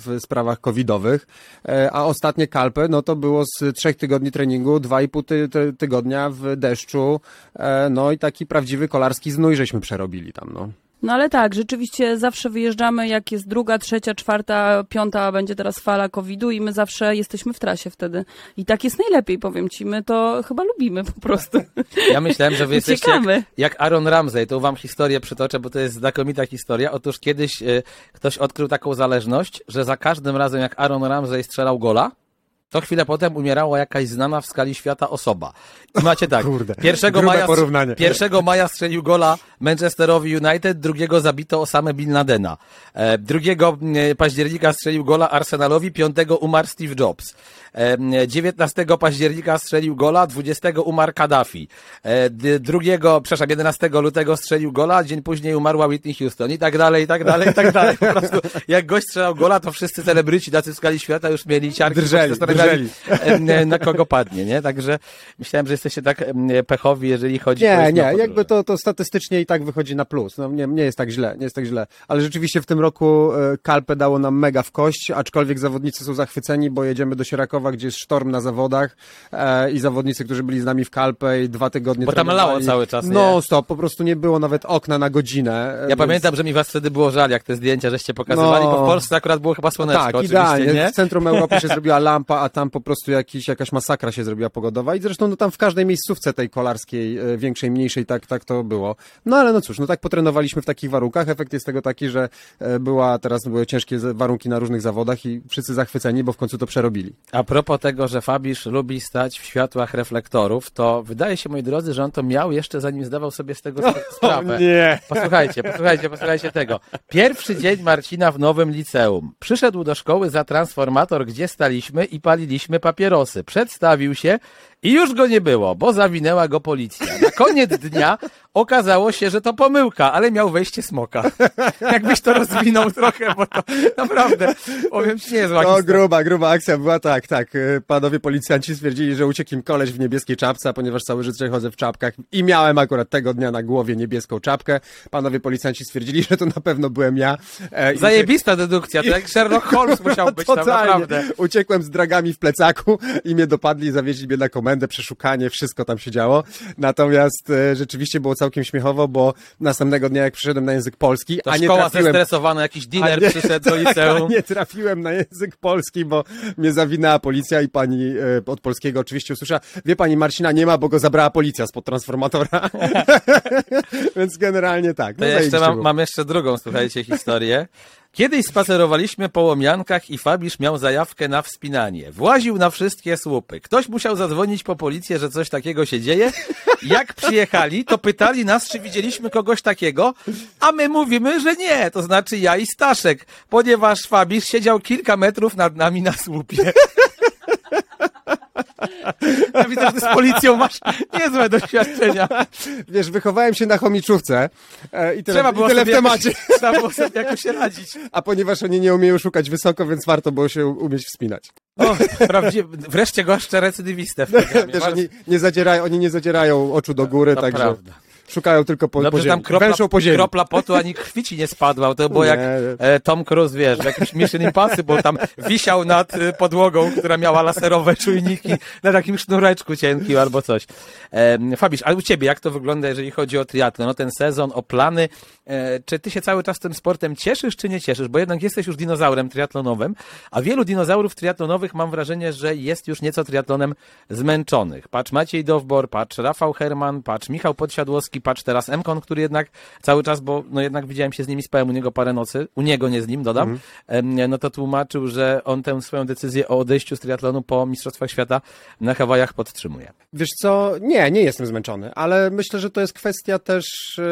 w sprawach covidowych, e, a ostatnie kalpę, no to było z trzech tygodni treningu, dwa i pół ty, ty, tygodnia w deszczu, e, no i taki prawdziwy kolarski znój żeśmy przerobili tam, no. No ale tak, rzeczywiście zawsze wyjeżdżamy, jak jest druga, trzecia, czwarta, piąta, będzie teraz fala COVID-u i my zawsze jesteśmy w trasie wtedy. I tak jest najlepiej, powiem ci. My to chyba lubimy po prostu. Ja myślałem, że wy jesteście jak, jak Aaron Ramsey. To wam historię przytoczę, bo to jest znakomita historia. Otóż kiedyś y, ktoś odkrył taką zależność, że za każdym razem jak Aaron Ramsey strzelał gola, to chwilę potem umierała jakaś znana w skali świata osoba. I macie tak, Kurde, 1 grube maja, porównanie. 1 maja strzelił gola Manchesterowi United, drugiego zabito Osamę Bin Ladena. E, 2 e, października strzelił gola Arsenalowi, 5 umarł Steve Jobs. E, 19 października strzelił gola, 20 umarł Kaddafi. E, d- 2, przepraszam, 11 lutego strzelił gola, dzień później umarła Whitney Houston i tak dalej, i tak dalej, i tak dalej. Po prostu jak gość strzelał gola, to wszyscy celebryci tacy w skali świata już mieli ciarki. Drżeli, drżeli. e, na kogo padnie, nie? Także myślałem, że jesteście tak pechowi, jeżeli chodzi o Nie, o nie, podróże. jakby to, to statystycznie i tak wychodzi na plus. No, nie, nie jest tak źle, nie jest tak źle. Ale rzeczywiście w tym roku e, Kalpe dało nam mega w kość, aczkolwiek zawodnicy są zachwyceni, bo jedziemy do Sierakowa, gdzie jest sztorm na zawodach e, i zawodnicy, którzy byli z nami w Kalpe i dwa tygodnie Bo tam trenowali. lało cały czas, nie? No stop, po prostu nie było nawet okna na godzinę. Ja więc- pamiętam, że mi was wtedy było żal, jak te zdjęcia żeście pokazywali, No. bo w Polsce akurat było chyba słoneczko, Tak, idealnie. nie? W centrum Europy się zrobiła lampa, a tam po prostu jakiś, jakaś masakra się zrobiła pogodowa. I zresztą no, tam w każdej miejscówce tej kolarskiej, e, większej, mniejszej, tak, tak to było. No ale no cóż, no tak potrenowaliśmy w takich warunkach. Efekt jest tego taki, że e, była teraz były ciężkie warunki na różnych zawodach i wszyscy zachwyceni, bo w końcu to przerobili. A propos tego, że Fabisz lubi stać w światłach reflektorów, to wydaje się, moi drodzy, że on to miał jeszcze zanim zdawał sobie z tego sp- sprawę. nie! Posłuchajcie, posłuchajcie, posłuchajcie tego. Pierwszy dzień Marcina w nowym liceum. Przyszedł do szkoły za transformator, gdzie staliśmy i paliliśmy papierosy. Przedstawił się i już go nie było, bo zawinęła go policja. Na koniec dnia okazało się, że to pomyłka, ale miał wejście smoka. Jakbyś to rozwinął trochę, bo to naprawdę, powiem ci, niezła To historia. gruba, gruba akcja była tak, tak. e, Panowie policjanci stwierdzili, że uciekł im koleś w niebieskiej czapce, ponieważ całe życie chodzę w czapkach i miałem akurat tego dnia na głowie niebieską czapkę, panowie policjanci stwierdzili, że to na pewno byłem ja. e, i Zajebista dedukcja, jak Sherlock Holmes musiał być tam Totalnie. naprawdę. Uciekłem z dragami w plecaku i mnie dopadli, zawieźli mnie na komendę, przeszukanie, wszystko tam się działo. Natomiast e, rzeczywiście było całkiem śmiechowo, bo następnego dnia jak przyszedłem na język polski, To a nie szkoła trafiłem... zestresowana, jakiś dealer nie- przyszedł do tak, liceum. nie trafiłem na język polski, bo mnie zawinęła policja i pani e, od polskiego oczywiście usłyszała, wie pani Marcina nie ma, bo go zabrała policja spod transformatora. Więc generalnie tak. To No ja jeszcze mam, mam jeszcze drugą, słuchajcie, historię. Kiedyś spacerowaliśmy po Łomiankach i Fabisz miał zajawkę na wspinanie. Właził na wszystkie słupy. Ktoś musiał zadzwonić po policję, że coś takiego się dzieje. Jak przyjechali, to pytali nas, czy widzieliśmy kogoś takiego, a my mówimy, że nie, to znaczy ja i Staszek, ponieważ Fabisz siedział kilka metrów nad nami na słupie. Ja widzę, że ty z policją masz niezłe doświadczenia. Wiesz, wychowałem się na chomiczówce e, i tyle, Trzeba i było tyle w temacie. Jakoś, trzeba było sobie jakoś radzić. A ponieważ oni nie umieją szukać wysoko, więc warto było się umieć wspinać. O, prawdziwie, wreszcie goszczę recydywistę w programie. Wiesz, oni nie zadzierają, oni nie zadzierają oczu do góry, To także prawda. Szukają tylko po, po Dobrze, że ziemi. tam kropla, Węszą po ziemi. kropla potu ani krwi ci nie spadła. To było Nie, jak e, Tom Cruise, wiesz, w jakimś Mission Impossible, tam wisiał nad e, podłogą, która miała laserowe czujniki na takim sznureczku cienkim albo coś. E, Fabisz, ale u ciebie jak to wygląda, jeżeli chodzi o triatlon? No ten sezon, o plany. E, czy ty się cały czas tym sportem cieszysz, czy nie cieszysz? Bo jednak jesteś już dinozaurem triatlonowym, a wielu dinozaurów triatlonowych mam wrażenie, że jest już nieco triatlonem zmęczonych. Patrz Maciej Dowbor, patrz Rafał Herman, patrz Michał Podsiadłowski, patrz teraz Emkon, który jednak cały czas, bo no jednak widziałem się z nimi, spałem u niego parę nocy, u niego nie z nim, dodam, em, no to tłumaczył, że on tę swoją decyzję o odejściu z triatlonu po Mistrzostwach Świata na Hawajach podtrzymuje. Wiesz co, nie, nie jestem zmęczony, ale myślę, że to jest kwestia też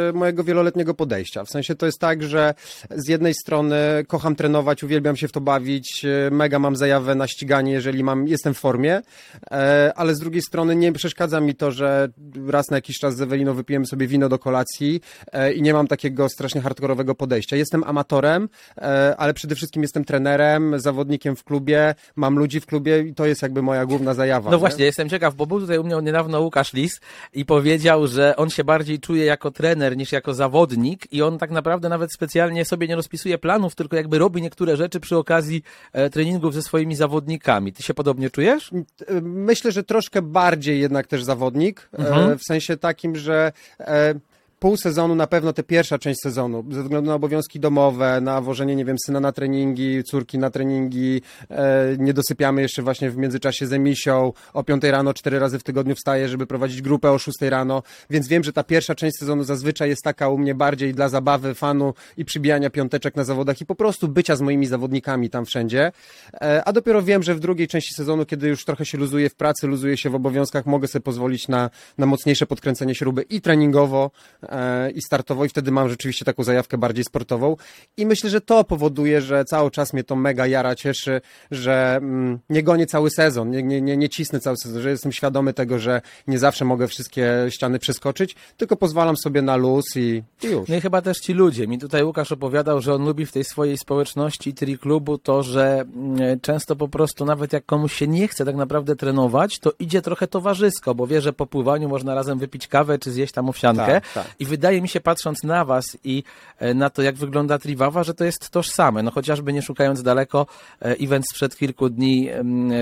e, mojego wieloletniego podejścia. W sensie to jest tak, że z jednej strony kocham trenować, uwielbiam się w to bawić, e, mega mam zajawę na ściganie, jeżeli mam, jestem w formie, e, ale z drugiej strony nie przeszkadza mi to, że raz na jakiś czas z Eweliną wypijemy sobie wino do kolacji e, i nie mam takiego strasznie hardkorowego podejścia. Jestem amatorem, e, ale przede wszystkim jestem trenerem, zawodnikiem w klubie, mam ludzi w klubie i to jest jakby moja główna zajawa. No nie? właśnie, jestem ciekaw, bo był tutaj u mnie niedawno Łukasz Lis i powiedział, że on się bardziej czuje jako trener niż jako zawodnik i on tak naprawdę nawet specjalnie sobie nie rozpisuje planów, tylko jakby robi niektóre rzeczy przy okazji e, treningów ze swoimi zawodnikami. Ty się podobnie czujesz? Myślę, że troszkę bardziej jednak też zawodnik, Mhm. w sensie takim, że e, pół sezonu, na pewno tę pierwsza część sezonu, ze względu na obowiązki domowe, na wożenie, nie wiem, syna na treningi, córki na treningi, e, nie dosypiamy jeszcze właśnie w międzyczasie z emisią, o 5 rano, cztery razy w tygodniu wstaję, żeby prowadzić grupę o 6 rano, więc wiem, że ta pierwsza część sezonu zazwyczaj jest taka u mnie bardziej dla zabawy, fanu i przybijania piąteczek na zawodach i po prostu bycia z moimi zawodnikami tam wszędzie, e, a dopiero wiem, że w drugiej części sezonu, kiedy już trochę się luzuje w pracy, luzuje się w obowiązkach, mogę sobie pozwolić na, na mocniejsze podkręcenie śruby i treningowo, e, i startowo i wtedy mam rzeczywiście taką zajawkę bardziej sportową i myślę, że to powoduje, że cały czas mnie to mega jara, cieszy, że mm, nie gonię cały sezon, nie, nie, nie, nie cisnę cały sezon, że jestem świadomy tego, że nie zawsze mogę wszystkie ściany przeskoczyć, tylko pozwalam sobie na luz i, i już. No i chyba też ci ludzie. Mi tutaj Łukasz opowiadał, że on lubi w tej swojej społeczności tri klubu to, że mm, często po prostu nawet jak komuś się nie chce tak naprawdę trenować, to idzie trochę towarzysko, bo wie, że po pływaniu można razem wypić kawę czy zjeść tam owsiankę. Tak, tak. I wydaje mi się, patrząc na was i e, na to, jak wygląda Triwawa, że to jest tożsame. No chociażby nie szukając daleko, e, event sprzed kilku dni,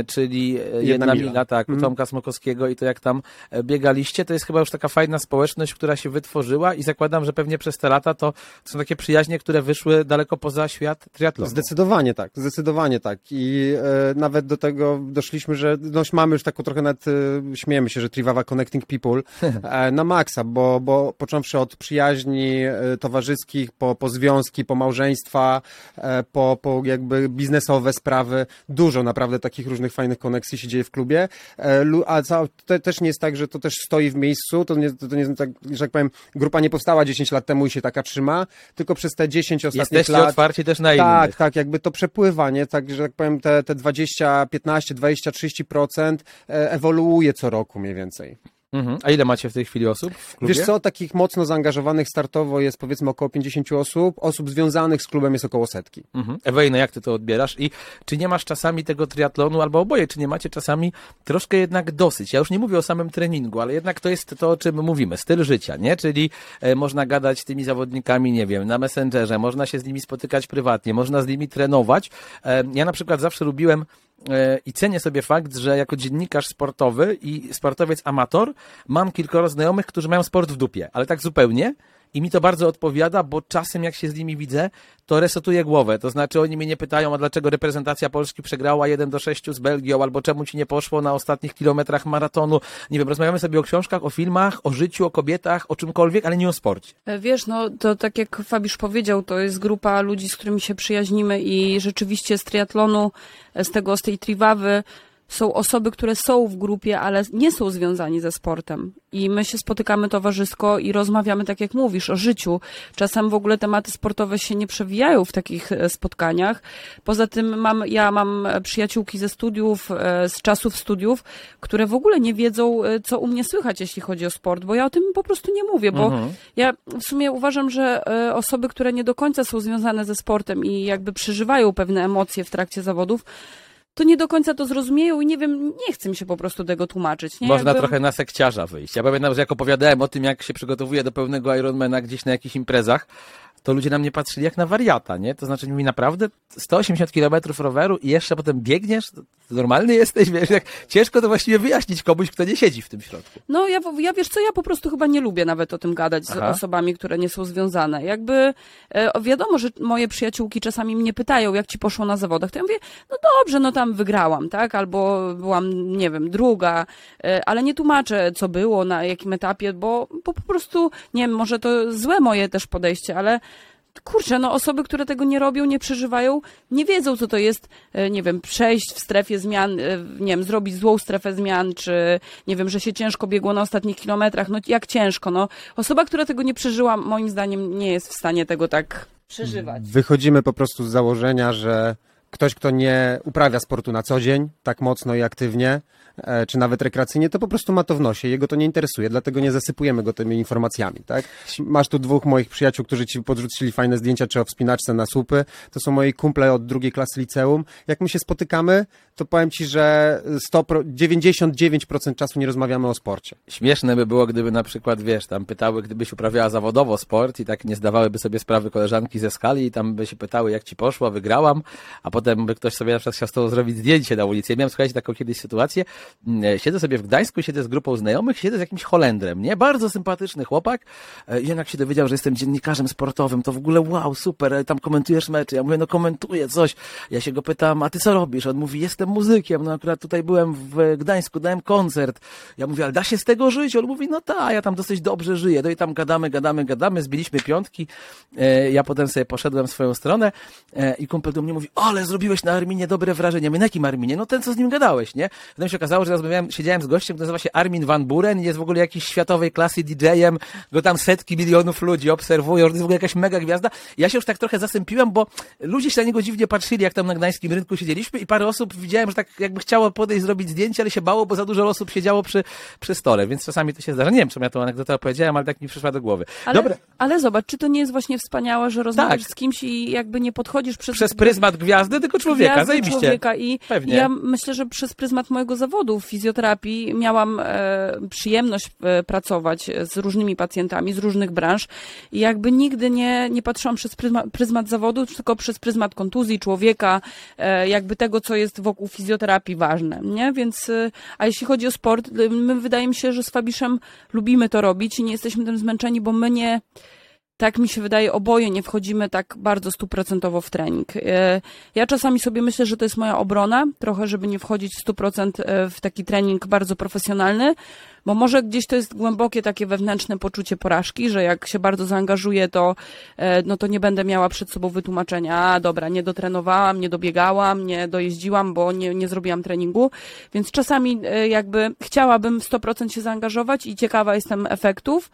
czyli e, jedna, mila. mila, tak, u Tomka Smokowskiego i to jak tam biegaliście, to jest chyba już taka fajna społeczność, która się wytworzyła i zakładam, że pewnie przez te lata to, to są takie przyjaźnie, które wyszły daleko poza świat triatlonu. Zdecydowanie tak, zdecydowanie tak. I e, nawet do tego doszliśmy, że no, mamy już taką trochę nawet, e, śmiejemy się, że Triwawa Connecting People e, na maksa, bo, bo począwszy od przyjaźni e, towarzyskich, po, po związki, po małżeństwa, e, po, po jakby biznesowe sprawy, dużo naprawdę takich różnych fajnych koneksji się dzieje w klubie, e, a to też nie jest tak, że to też stoi w miejscu, to nie, to nie jest tak, że tak powiem, grupa nie powstała 10 lat temu i się taka trzyma, tylko przez te 10 ostatnich Jesteście lat... otwarci też na innych. Tak, tak, jakby to przepływanie, tak, że tak powiem, te, te 20, 15, 20, 30% e, ewoluuje co roku mniej więcej. Mhm. A ile macie w tej chwili osób? Wiesz co, takich mocno zaangażowanych startowo jest powiedzmy około 50 osób, osób związanych z klubem jest około setki. Mhm. Ewejno, jak ty to odbierasz? I czy nie masz czasami tego triatlonu, albo oboje, czy nie macie czasami troszkę jednak dosyć? Ja już nie mówię o samym treningu, ale jednak to jest to, o czym mówimy, styl życia, nie? Czyli e, można gadać z tymi zawodnikami, nie wiem, na Messengerze, można się z nimi spotykać prywatnie, można z nimi trenować. E, ja na przykład zawsze lubiłem i cenię sobie fakt, że jako dziennikarz sportowy i sportowiec amator mam kilkoro znajomych, którzy mają sport w dupie, ale tak zupełnie. I mi to bardzo odpowiada, bo czasem jak się z nimi widzę, to resetuje głowę. To znaczy oni mnie nie pytają, a dlaczego reprezentacja Polski przegrała 1 do 6 z Belgią, albo czemu ci nie poszło na ostatnich kilometrach maratonu. Nie wiem, rozmawiamy sobie o książkach, o filmach, o życiu, o kobietach, o czymkolwiek, ale nie o sporcie. E, Wiesz, no to tak jak Fabisz powiedział, to jest grupa ludzi, z którymi się przyjaźnimy i rzeczywiście z triatlonu, e, z tego, z tej triwawy są osoby, które są w grupie, ale nie są związani ze sportem. I my się spotykamy towarzysko i rozmawiamy, tak jak mówisz, o życiu. Czasem w ogóle tematy sportowe się nie przewijają w takich e, spotkaniach. Poza tym mam, ja mam przyjaciółki ze studiów, e, z czasów studiów, które w ogóle nie wiedzą, e, co u mnie słychać, jeśli chodzi o sport, bo ja o tym po prostu nie mówię, bo ja w sumie uważam, że osoby, które nie do końca są związane ze sportem i jakby przeżywają pewne emocje w trakcie zawodów, to nie do końca to zrozumieją i nie wiem, nie chce mi się po prostu tego tłumaczyć. Nie? Można Jakby- trochę na sekciarza wyjść. Ja pamiętam, że jak opowiadałem o tym, jak się przygotowuję do pełnego Ironmana gdzieś na jakichś imprezach, to ludzie na mnie patrzyli jak na wariata, nie? To znaczy mi naprawdę 180 km roweru i jeszcze potem biegniesz? Normalny jesteś? Wiesz, jak ciężko to właściwie wyjaśnić komuś, kto nie siedzi w tym środku. No ja, ja wiesz co, ja po prostu chyba nie lubię nawet o tym gadać z Aha. osobami, które nie są związane. Jakby e, wiadomo, że moje przyjaciółki czasami mnie pytają, jak ci poszło na zawodach, to ja mówię, no dobrze, no tam wygrałam, tak, albo byłam, nie wiem, druga, e, ale nie tłumaczę, co było, na jakim etapie, bo, bo po prostu, nie wiem, może to złe moje też podejście, ale kurczę, no osoby, które tego nie robią, nie przeżywają, nie wiedzą, co to jest, e, nie wiem, przejść w strefie zmian, e, nie wiem, zrobić złą strefę zmian, czy nie wiem, że się ciężko biegło na ostatnich kilometrach, no jak ciężko, no. Osoba, która tego nie przeżyła, moim zdaniem nie jest w stanie tego tak przeżywać. Wychodzimy po prostu z założenia, że ktoś, kto nie uprawia sportu na co dzień, tak mocno i aktywnie, e, czy nawet rekreacyjnie, to po prostu ma to w nosie. Jego to nie interesuje, dlatego nie zasypujemy go tymi informacjami, tak? Masz tu dwóch moich przyjaciół, którzy ci podrzucili fajne zdjęcia, czy o wspinaczce na słupy. To są moi kumple od drugiej klasy liceum. Jak my się spotykamy, to powiem ci, że 100, pro- 99% czasu nie rozmawiamy o sporcie. Śmieszne by było, gdyby na przykład, wiesz, tam pytały, gdybyś uprawiała zawodowo sport i tak nie zdawałyby sobie sprawy koleżanki ze skali i tam by się pytały, jak ci poszło, wygrałam, a potem potem ktoś sobie na przykład chciał z tobą zrobić zdjęcie na ulicy. Ja miałem, słuchajcie, taką kiedyś sytuację, mm, siedzę sobie w Gdańsku, siedzę z grupą znajomych, siedzę z jakimś Holendrem, nie? Bardzo sympatyczny chłopak e, jednak się dowiedział, że jestem dziennikarzem sportowym, to w ogóle wow, super, e, tam komentujesz mecze. Ja mówię, no komentuję coś. Ja się go pytam, a ty co robisz? On mówi, jestem muzykiem, no akurat tutaj byłem w Gdańsku, dałem koncert. Ja mówię, ale da się z tego żyć? On mówi, no tak, ja tam dosyć dobrze żyję. No i tam gadamy, gadamy, gadamy, zbiliśmy piątki. E, Ja potem sobie poszedłem swoją stronę e, i kumpel do mnie mówi, ale zrobiłeś na Arminie dobre wrażenie. Mówię, na jakim Arminie? No ten, co z nim gadałeś, nie? Potem się okazało, że rozmawiałem, siedziałem z gościem, który nazywa się Armin Van Buren i jest w ogóle jakiś światowej klasy DJ-em, go tam setki milionów ludzi obserwują, to jest w ogóle jakaś mega gwiazda. Ja się już tak trochę zasępiłem, bo ludzie się na niego dziwnie patrzyli, jak tam na gdańskim rynku siedzieliśmy i parę osób widziałem, że tak jakby chciało podejść, zrobić zdjęcie, ale się bało, bo za dużo osób siedziało przy, przy stole, więc czasami to się zdarza. Nie wiem, czemu ja tą anegdotę opowiedziałem, ale tak mi przyszła do głowy. Ale, Dobra, ale zobacz, czy to nie jest właśnie wspaniałe, że rozmawiasz Tak. z kimś i jakby nie podchodzisz przez, przez pryzmat gwiazdy, tylko człowieka, gwiazdy zajebiście. człowieka i Pewnie. ja myślę, że przez pryzmat mojego zawodu w fizjoterapii miałam e, przyjemność e, pracować z różnymi pacjentami z różnych branż i jakby nigdy nie, nie patrzyłam przez pryzmat, pryzmat zawodu, tylko przez pryzmat kontuzji człowieka, e, jakby tego, co jest wokół fizjoterapii ważne, nie? Więc, e, a jeśli chodzi o sport, my wydaje mi się, że z Fabiszem lubimy to robić i nie jesteśmy tym zmęczeni, bo my nie, tak mi się wydaje, oboje nie wchodzimy tak bardzo stuprocentowo w trening. E, Ja czasami sobie myślę, że to jest moja obrona, trochę, żeby nie wchodzić w 100% e, w taki trening bardzo profesjonalny, bo może gdzieś to jest głębokie takie wewnętrzne poczucie porażki, że jak się bardzo zaangażuję, to, e, no to nie będę miała przed sobą wytłumaczenia, a dobra, nie dotrenowałam, nie dobiegałam, nie dojeździłam, bo nie, nie zrobiłam treningu, więc czasami jakby chciałabym w 100% się zaangażować i ciekawa jestem efektów,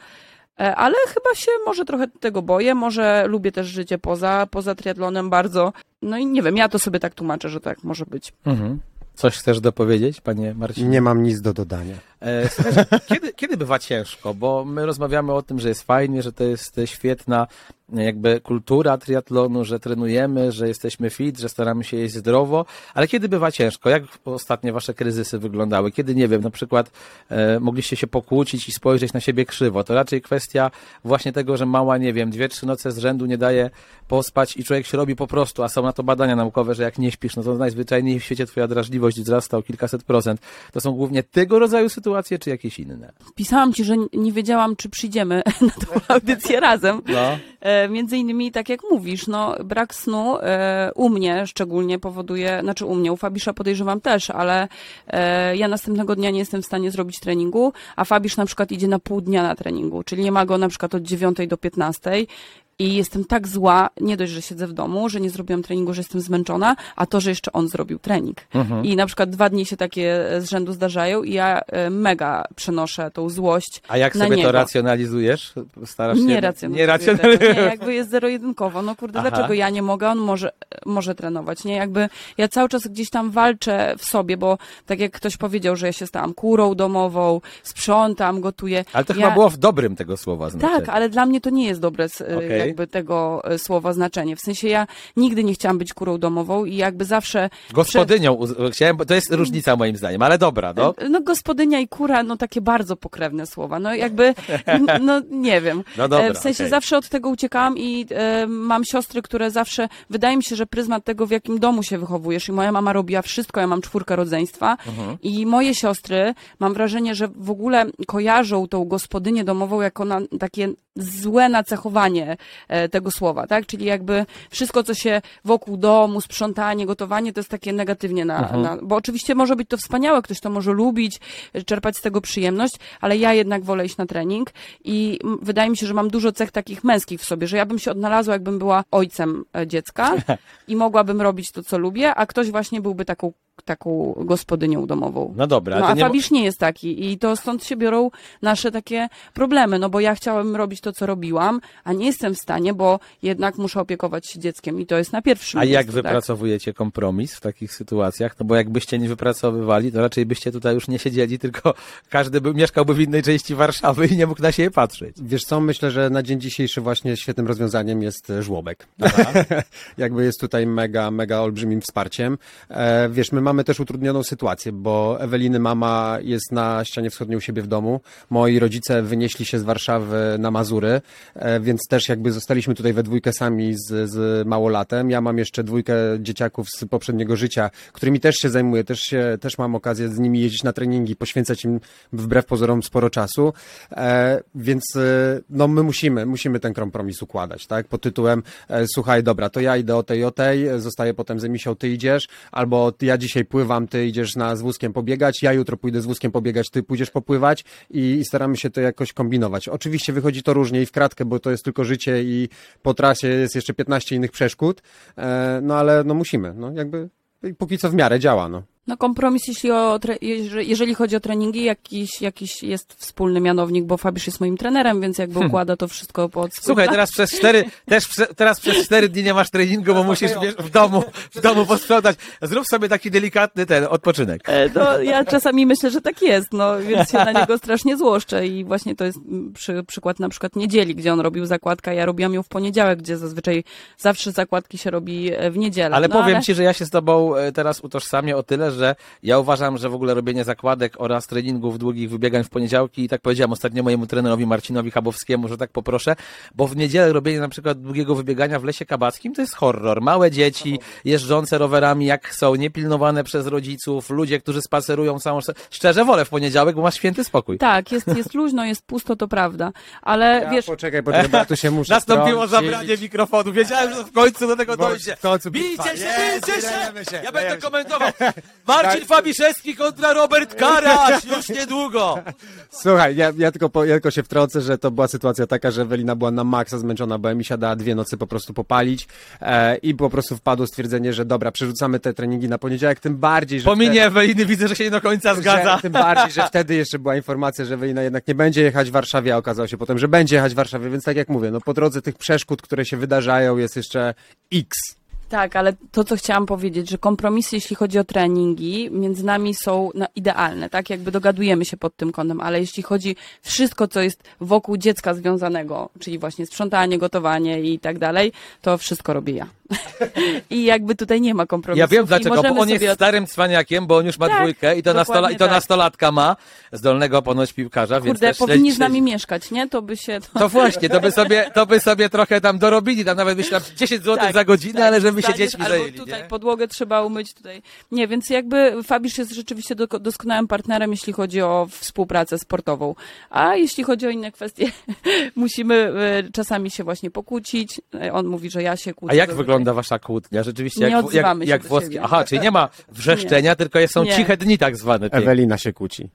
Ale chyba się może trochę tego boję, może lubię też życie poza, poza triatlonem bardzo. No i nie wiem, ja to sobie tak tłumaczę, że tak może być. Mhm. Coś chcesz dopowiedzieć, panie Marcinie? Nie mam nic do dodania. E, kiedy, kiedy bywa ciężko? Bo my rozmawiamy o tym, że jest fajnie, że to jest świetna jakby kultura triatlonu, że trenujemy, że jesteśmy fit, że staramy się jeść zdrowo, ale kiedy bywa ciężko? Jak ostatnie wasze kryzysy wyglądały? Kiedy, nie wiem, na przykład e, mogliście się pokłócić i spojrzeć na siebie krzywo? To raczej kwestia właśnie tego, że mała, nie wiem, dwie, trzy noce z rzędu nie daje pospać i człowiek się robi po prostu, a są na to badania naukowe, że jak nie śpisz, no to najzwyczajniej w świecie twoja drażliwość wzrasta o kilkaset procent. To są głównie tego rodzaju sytuacje, czy jakieś inne? Pisałam ci, że nie wiedziałam, czy przyjdziemy na tą audycję razem. No. E, między innymi, tak jak mówisz, no, brak snu e, u mnie szczególnie powoduje, znaczy u mnie, u Fabisza podejrzewam też, ale e, ja następnego dnia nie jestem w stanie zrobić treningu, a Fabisz na przykład idzie na pół dnia na treningu, czyli nie ma go na przykład od 9 do 15 i jestem tak zła, nie dość, że siedzę w domu, że nie zrobiłam treningu, że jestem zmęczona, a to, że jeszcze on zrobił trening. I na przykład dwa dni się takie z rzędu zdarzają i ja e, mega przenoszę tą złość A jak sobie niego. to racjonalizujesz? Starasz się? Nie racjonalizuję Nie racjonalizuję. Nie, jakby jest zero-jedynkowo. No kurde, Aha. dlaczego ja nie mogę, on może, może trenować, nie? Jakby ja cały czas gdzieś tam walczę w sobie, bo tak jak ktoś powiedział, że ja się stałam kurą domową, sprzątam, gotuję. Ale to ja... chyba było w dobrym tego słowa znaczeniu. Tak, ale dla mnie to nie jest dobre s- Okej. jakby tego e, słowa znaczenie. W sensie ja nigdy nie chciałam być kurą domową i jakby zawsze... Gospodynią uz- chciałem, bo to jest różnica moim zdaniem, ale dobra, no. No gospodynia i kura, no takie bardzo pokrewne słowa. No jakby, no nie wiem. No dobra, E, w sensie okej. zawsze od tego uciekałam i e, mam siostry, które zawsze, wydaje mi się, że pryzmat tego, w jakim domu się wychowujesz i moja mama robiła wszystko, ja mam czwórkę rodzeństwa Mhm. i moje siostry, mam wrażenie, że w ogóle kojarzą tą gospodynię domową jako na, takie złe nacechowanie e, tego słowa, tak? Czyli jakby wszystko, co się wokół domu, sprzątanie, gotowanie, to jest takie negatywnie na, Mhm. na bo oczywiście może być to wspaniałe, ktoś to może lubić, e, czerpać z tego przyjemność, ale ja jednak wolę iść na trening i wydaje mi się, że mam dużo cech takich męskich w sobie, że ja bym się odnalazła, jakbym była ojcem e, dziecka i mogłabym robić to, co lubię, a ktoś właśnie byłby taką, taką gospodynią domową. No dobra, No a nie... Fabisz nie jest taki i to stąd się biorą nasze takie problemy, no bo ja chciałabym robić to, co robiłam, a nie jestem w stanie, bo jednak muszę opiekować się dzieckiem i to jest na pierwszym A jak miejscu, tak? wypracowujecie kompromis w takich sytuacjach? No bo jakbyście nie wypracowywali, to raczej byście tutaj już nie siedzieli, tylko każdy by, mieszkałby w innej części Warszawy i nie mógł na siebie patrzeć. Wiesz co, myślę, że na dzień dzisiejszy właśnie świetnym rozwiązaniem jest e, żłobek. Jakby jest tutaj mega, mega olbrzymim wsparciem. E, wiesz, my mamy też utrudnioną sytuację, bo Eweliny mama jest na ścianie wschodniej u siebie w domu. Moi rodzice wynieśli się z Warszawy na Mazury, e, więc też jakby zostaliśmy tutaj we dwójkę sami z, z małolatem. Ja mam jeszcze dwójkę dzieciaków z poprzedniego życia, którymi też się zajmuję, też, się, też mam okazję z nimi jeździć na treningi, poświęcać im wbrew pozorom sporo czasu, e, więc e, no my musimy, musimy ten kompromis układać, tak? Pod tytułem, słuchaj, dobra, to ja idę o tej, o tej, zostaję potem z Emisią, ty idziesz, albo ja dzisiaj pływam, ty idziesz na, z wózkiem pobiegać, ja jutro pójdę z wózkiem pobiegać, ty pójdziesz popływać i, i staramy się to jakoś kombinować. Oczywiście wychodzi to różnie i w kratkę, bo to jest tylko życie i po trasie jest jeszcze 15 innych przeszkód, e, no ale no musimy, no jakby póki co w miarę działa, no. No kompromis, jeśli o, jeżeli chodzi o treningi, jakiś, jakiś jest wspólny mianownik, bo Fabiusz jest moim trenerem, więc jakby układa to wszystko pod swój Słuchaj, teraz przez cztery, też prze, teraz przez cztery dni nie masz treningu, bo musisz wiesz, w domu, w domu posprzątać. Zrób sobie taki delikatny ten odpoczynek. E, To ja czasami myślę, że tak jest, no więc się na niego strasznie złoszczę i właśnie to jest przy, przykład na przykład niedzieli, gdzie on robił zakładkę, a ja robiłam ją w poniedziałek, gdzie zazwyczaj zawsze zakładki się robi e, w niedzielę. Ale no, powiem ci, że ja się z tobą e, teraz utożsamię o tyle, że ja uważam, że w ogóle robienie zakładek oraz treningów długich wybiegań w poniedziałki i tak powiedziałem ostatnio mojemu trenerowi Marcinowi Chabowskiemu, że tak poproszę, bo w niedzielę robienie na przykład długiego wybiegania w lesie kabackim to jest horror. Małe dzieci jeżdżące rowerami jak są, niepilnowane przez rodziców, ludzie, którzy spacerują całą... Szczerze wolę w poniedziałek, bo masz święty spokój. Tak, jest, jest luźno, jest pusto, to prawda, ale Ja, wiesz, poczekaj, poczekaj, bo tu się muszę Nastąpiło zabranie mikrofonu. Wiedziałem, że w końcu do tego dojdzie. w końcu Bijcie się, Jest, bijcie się! się, Ja będę komentował. Marcin Fabiszewski kontra Robert Karaś. Już niedługo. Słuchaj, ja, ja, tylko, po, ja tylko się wtrącę, że to była sytuacja taka, że Ewelina była na maksa zmęczona, bo Emisia dała dwie nocy po prostu popalić e, i po prostu wpadło stwierdzenie, że dobra, przerzucamy te treningi na poniedziałek, tym bardziej, że... Po minie wtedy- Eweliny widzę, że się nie do końca zgadza. Że, tym bardziej, że wtedy jeszcze była informacja, że Ewelina jednak nie będzie jechać w Warszawie, a okazało się potem, że będzie jechać w Warszawie, więc tak jak mówię, no po drodze tych przeszkód, które się wydarzają jest jeszcze X. Tak, ale to, co chciałam powiedzieć, że kompromisy, jeśli chodzi o treningi, między nami są no, idealne, tak? Jakby dogadujemy się pod tym kątem, ale jeśli chodzi wszystko, co jest wokół dziecka związanego, czyli właśnie sprzątanie, gotowanie i tak dalej, to wszystko robię ja. I jakby tutaj nie ma kompromisu. Ja wiem dlaczego, bo on jest sobie... starym cwaniakiem, bo on już ma Tak, dwójkę i to, nastola, i to tak. nastolatka ma, zdolnego ponoć piłkarza, więc Kurde, też powinni śledzi- z nami mieszkać, nie? To by się... To... To właśnie, to by sobie, to by sobie trochę tam dorobili, tam nawet myślę 10 zł Tak, za godzinę, tak, ale żeby się wstaniesz, dziećmi albo zajęli, tutaj nie? podłogę trzeba umyć, tutaj. Nie, więc jakby Fabisz jest rzeczywiście do, doskonałym partnerem, jeśli chodzi o współpracę sportową. A jeśli chodzi o inne kwestie, musimy e, czasami się właśnie pokłócić. On mówi, że ja się kłócę. A jak zazwyczaj. Wygląda wasza kłótnia? Rzeczywiście, Nie jak, jak, jak włoskie. siebie. Aha, czyli nie ma wrzeszczenia, tylko są Nie. ciche dni tak zwane. Ewelina się kłóci.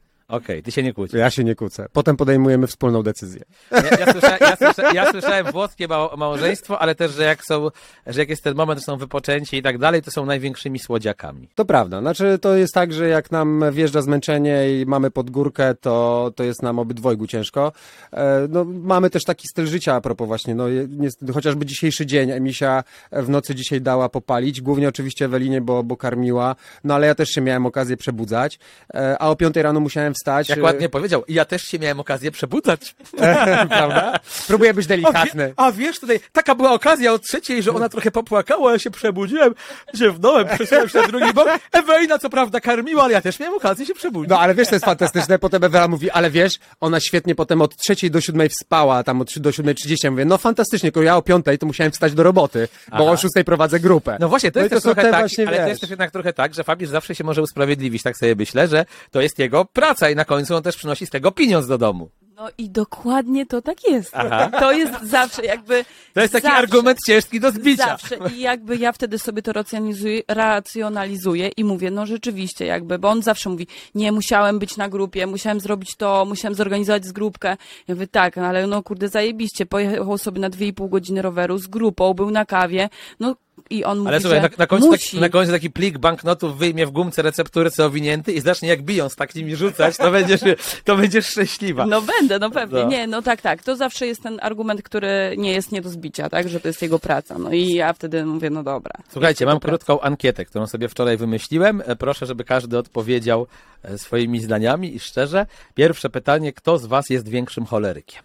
Ty się nie kłóci. Ja się nie kłócę. Potem podejmujemy wspólną decyzję. Ja, ja, słysza, ja, słysza, ja słyszałem włoskie mał, małżeństwo, ale też, że jak są, że jak jest ten moment, że są wypoczęci i tak dalej, to są największymi słodziakami. To prawda. Znaczy, to jest tak, że jak nam wjeżdża zmęczenie i mamy pod górkę, to, to jest nam obydwojgu ciężko. E, no, mamy też taki styl życia a propos właśnie, no, je- nie, chociażby dzisiejszy dzień. Emisia w nocy dzisiaj dała popalić, głównie oczywiście Ewelinie, bo, bo karmiła, no ale ja też się miałem okazję przebudzać, e, a o piątej rano musiałem wstać. Jak e, ładnie powiedział, I ja też się miałem okazję przebudzać. prawda? Próbuję być A, wie, delikatny. a wiesz, tutaj taka była okazja o trzeciej, że ona trochę popłakała, ja się przebudziłem, ziewnąłem, przesunąłem się na drugi bok. Ewelina co prawda karmiła, ale ja też miałem okazję się przebudzić. No ale wiesz, to jest fantastyczne. Potem Ewela mówi, ale wiesz, ona świetnie potem od trzeciej do siódmej wspała, tam od do siódmej trzydzieści. Ja mówię, no fantastycznie, tylko ja o piątej to musiałem wstać do roboty, bo Aha. o szóstej prowadzę grupę. No właśnie, to No jest i też są trochę te tak, ale to wiesz. jest też jednak trochę tak, że Fabisz zawsze się może usprawiedliwić, tak sobie myślę, że to jest jego praca i na końcu on też przynosi z tego pieniądz do domu. No i dokładnie to tak jest. Aha. To jest zawsze jakby... To jest taki zawsze. argument ciężki do zbicia. Zawsze. I jakby ja wtedy sobie to racjonalizuję, racjonalizuję i mówię, no rzeczywiście jakby, bo on zawsze mówi, nie, musiałem być na grupie, musiałem zrobić to, musiałem zorganizować z grupkę. Ja mówię, tak, no ale no kurde, zajebiście, pojechał sobie na dwie i pół godziny roweru z grupą, był na kawie, no i on mówi, Ale słuchaj, na, na, końcu musi. taki, na końcu taki plik banknotów wyjmie w gumce recepturce owinięty i zacznie jak bijąc tak nimi rzucać, to będziesz, to będziesz szczęśliwa. No będę, no pewnie. No. Nie, no tak, tak. To zawsze jest ten argument, który nie jest nie do zbicia, tak? Że to jest jego praca. No i ja wtedy mówię, no dobra. Słuchajcie, mam praca. krótką ankietę, którą sobie wczoraj wymyśliłem. E, Proszę, żeby każdy odpowiedział e, swoimi zdaniami i szczerze. Pierwsze pytanie, kto z was jest większym cholerykiem?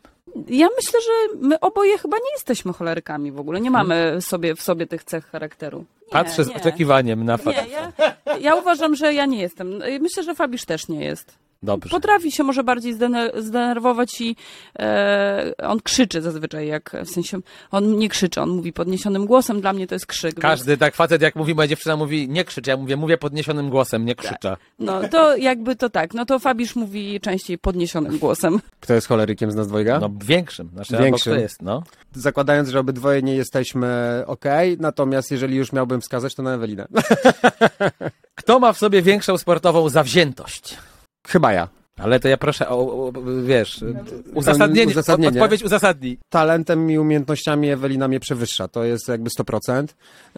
Ja myślę, że my oboje chyba nie jesteśmy cholerykami w ogóle. Nie mamy Hmm. sobie w sobie tych cech charakteru. Nie. Patrzę z nie. oczekiwaniem na. Nie, ja, ja uważam, że ja nie jestem. Myślę, że Fabisz też nie jest. Dobrze. Potrafi się może bardziej zdene- zdenerwować i e, on krzyczy zazwyczaj, jak w sensie on nie krzyczy, on mówi podniesionym głosem, dla mnie to jest krzyk. Każdy tak facet jak mówi, moja dziewczyna mówi nie krzycz, ja mówię, mówię podniesionym głosem, nie krzyczę. Więc, no to jakby to tak, no to Fabisz mówi częściej podniesionym głosem. Kto jest cholerykiem z nas dwojga? No większym, znaczy Większym. większym. kto jest, no. Zakładając, że obydwoje nie jesteśmy ok, natomiast jeżeli już miałbym wskazać, to na Ewelinę. Kto ma w sobie większą sportową zawziętość? Chyba ja. Ale to ja proszę o, o wiesz, uzasadnienie, uzasadnienie. odpowiedź uzasadnij. Talentem i umiejętnościami Ewelina mnie przewyższa, to jest jakby 100%.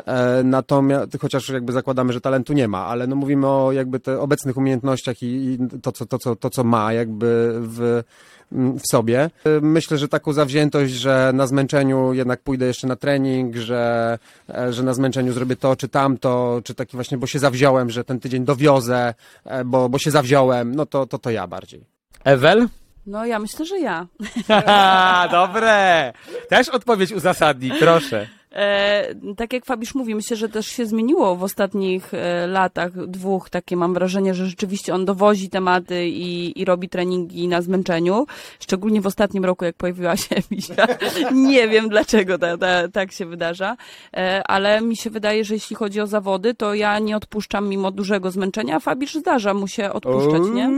E, natomiast, chociaż jakby zakładamy, że talentu nie ma, ale no mówimy o jakby te obecnych umiejętnościach i, i to, co, to, co, to, co ma jakby w, w sobie. E, Myślę, że taką zawziętość, że na zmęczeniu jednak pójdę jeszcze na trening, że, e, że na zmęczeniu zrobię to czy tamto, czy taki właśnie, bo się zawziąłem, że ten tydzień dowiozę, e, bo, bo się zawziąłem, no to, to to ja bardziej. Ewel? No ja myślę, że ja. Haha, dobre. Też odpowiedź uzasadnij, proszę. E, tak jak Fabisz mówi, myślę, że też się zmieniło w ostatnich e, latach, dwóch, takie mam wrażenie, że rzeczywiście on dowozi tematy i, i robi treningi na zmęczeniu. Szczególnie w ostatnim roku, jak pojawiła się Misia. Nie wiem, dlaczego ta, ta, tak się wydarza, e, ale mi się wydaje, że jeśli chodzi o zawody, to ja nie odpuszczam mimo dużego zmęczenia, a Fabisz zdarza mu się odpuszczać, nie?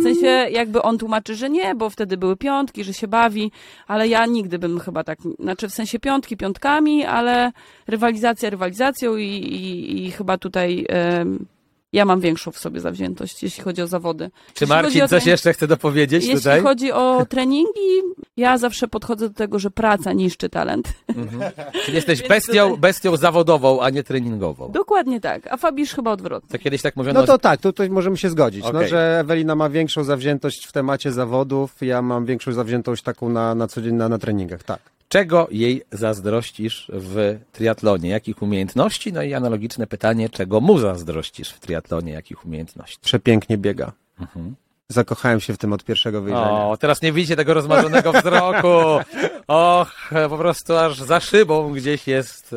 W sensie jakby on tłumaczy, że nie, bo wtedy były piątki, że się bawi, ale ja nigdy bym chyba tak, znaczy w sensie piątki piątkami, ale rywalizacja rywalizacją i, i, i chyba tutaj ja mam większą w sobie zawziętość, jeśli chodzi o zawody. Czy Jeśli Marcin coś jeszcze chce dopowiedzieć Jeśli tutaj? chodzi o treningi, ja zawsze podchodzę do tego, że praca niszczy talent. Czyli jesteś bestią, tutaj- bestią zawodową, a nie treningową. Dokładnie tak, a Fabisz chyba odwrotnie. To kiedyś tak mówiono, No to tak, tutaj możemy się zgodzić, no, Okej. że Ewelina ma większą zawziętość w temacie zawodów, ja mam większą zawziętość taką na, na co dzień na, na treningach, tak. Czego jej zazdrościsz w triatlonie? Jakich umiejętności? No i analogiczne pytanie, czego mu zazdrościsz w triatlonie? Jakich umiejętności? Przepięknie biega. Zakochałem się w tym od pierwszego wyjrzenia. O, teraz nie widzicie tego rozmarzonego wzroku. Och, po prostu aż za szybą gdzieś jest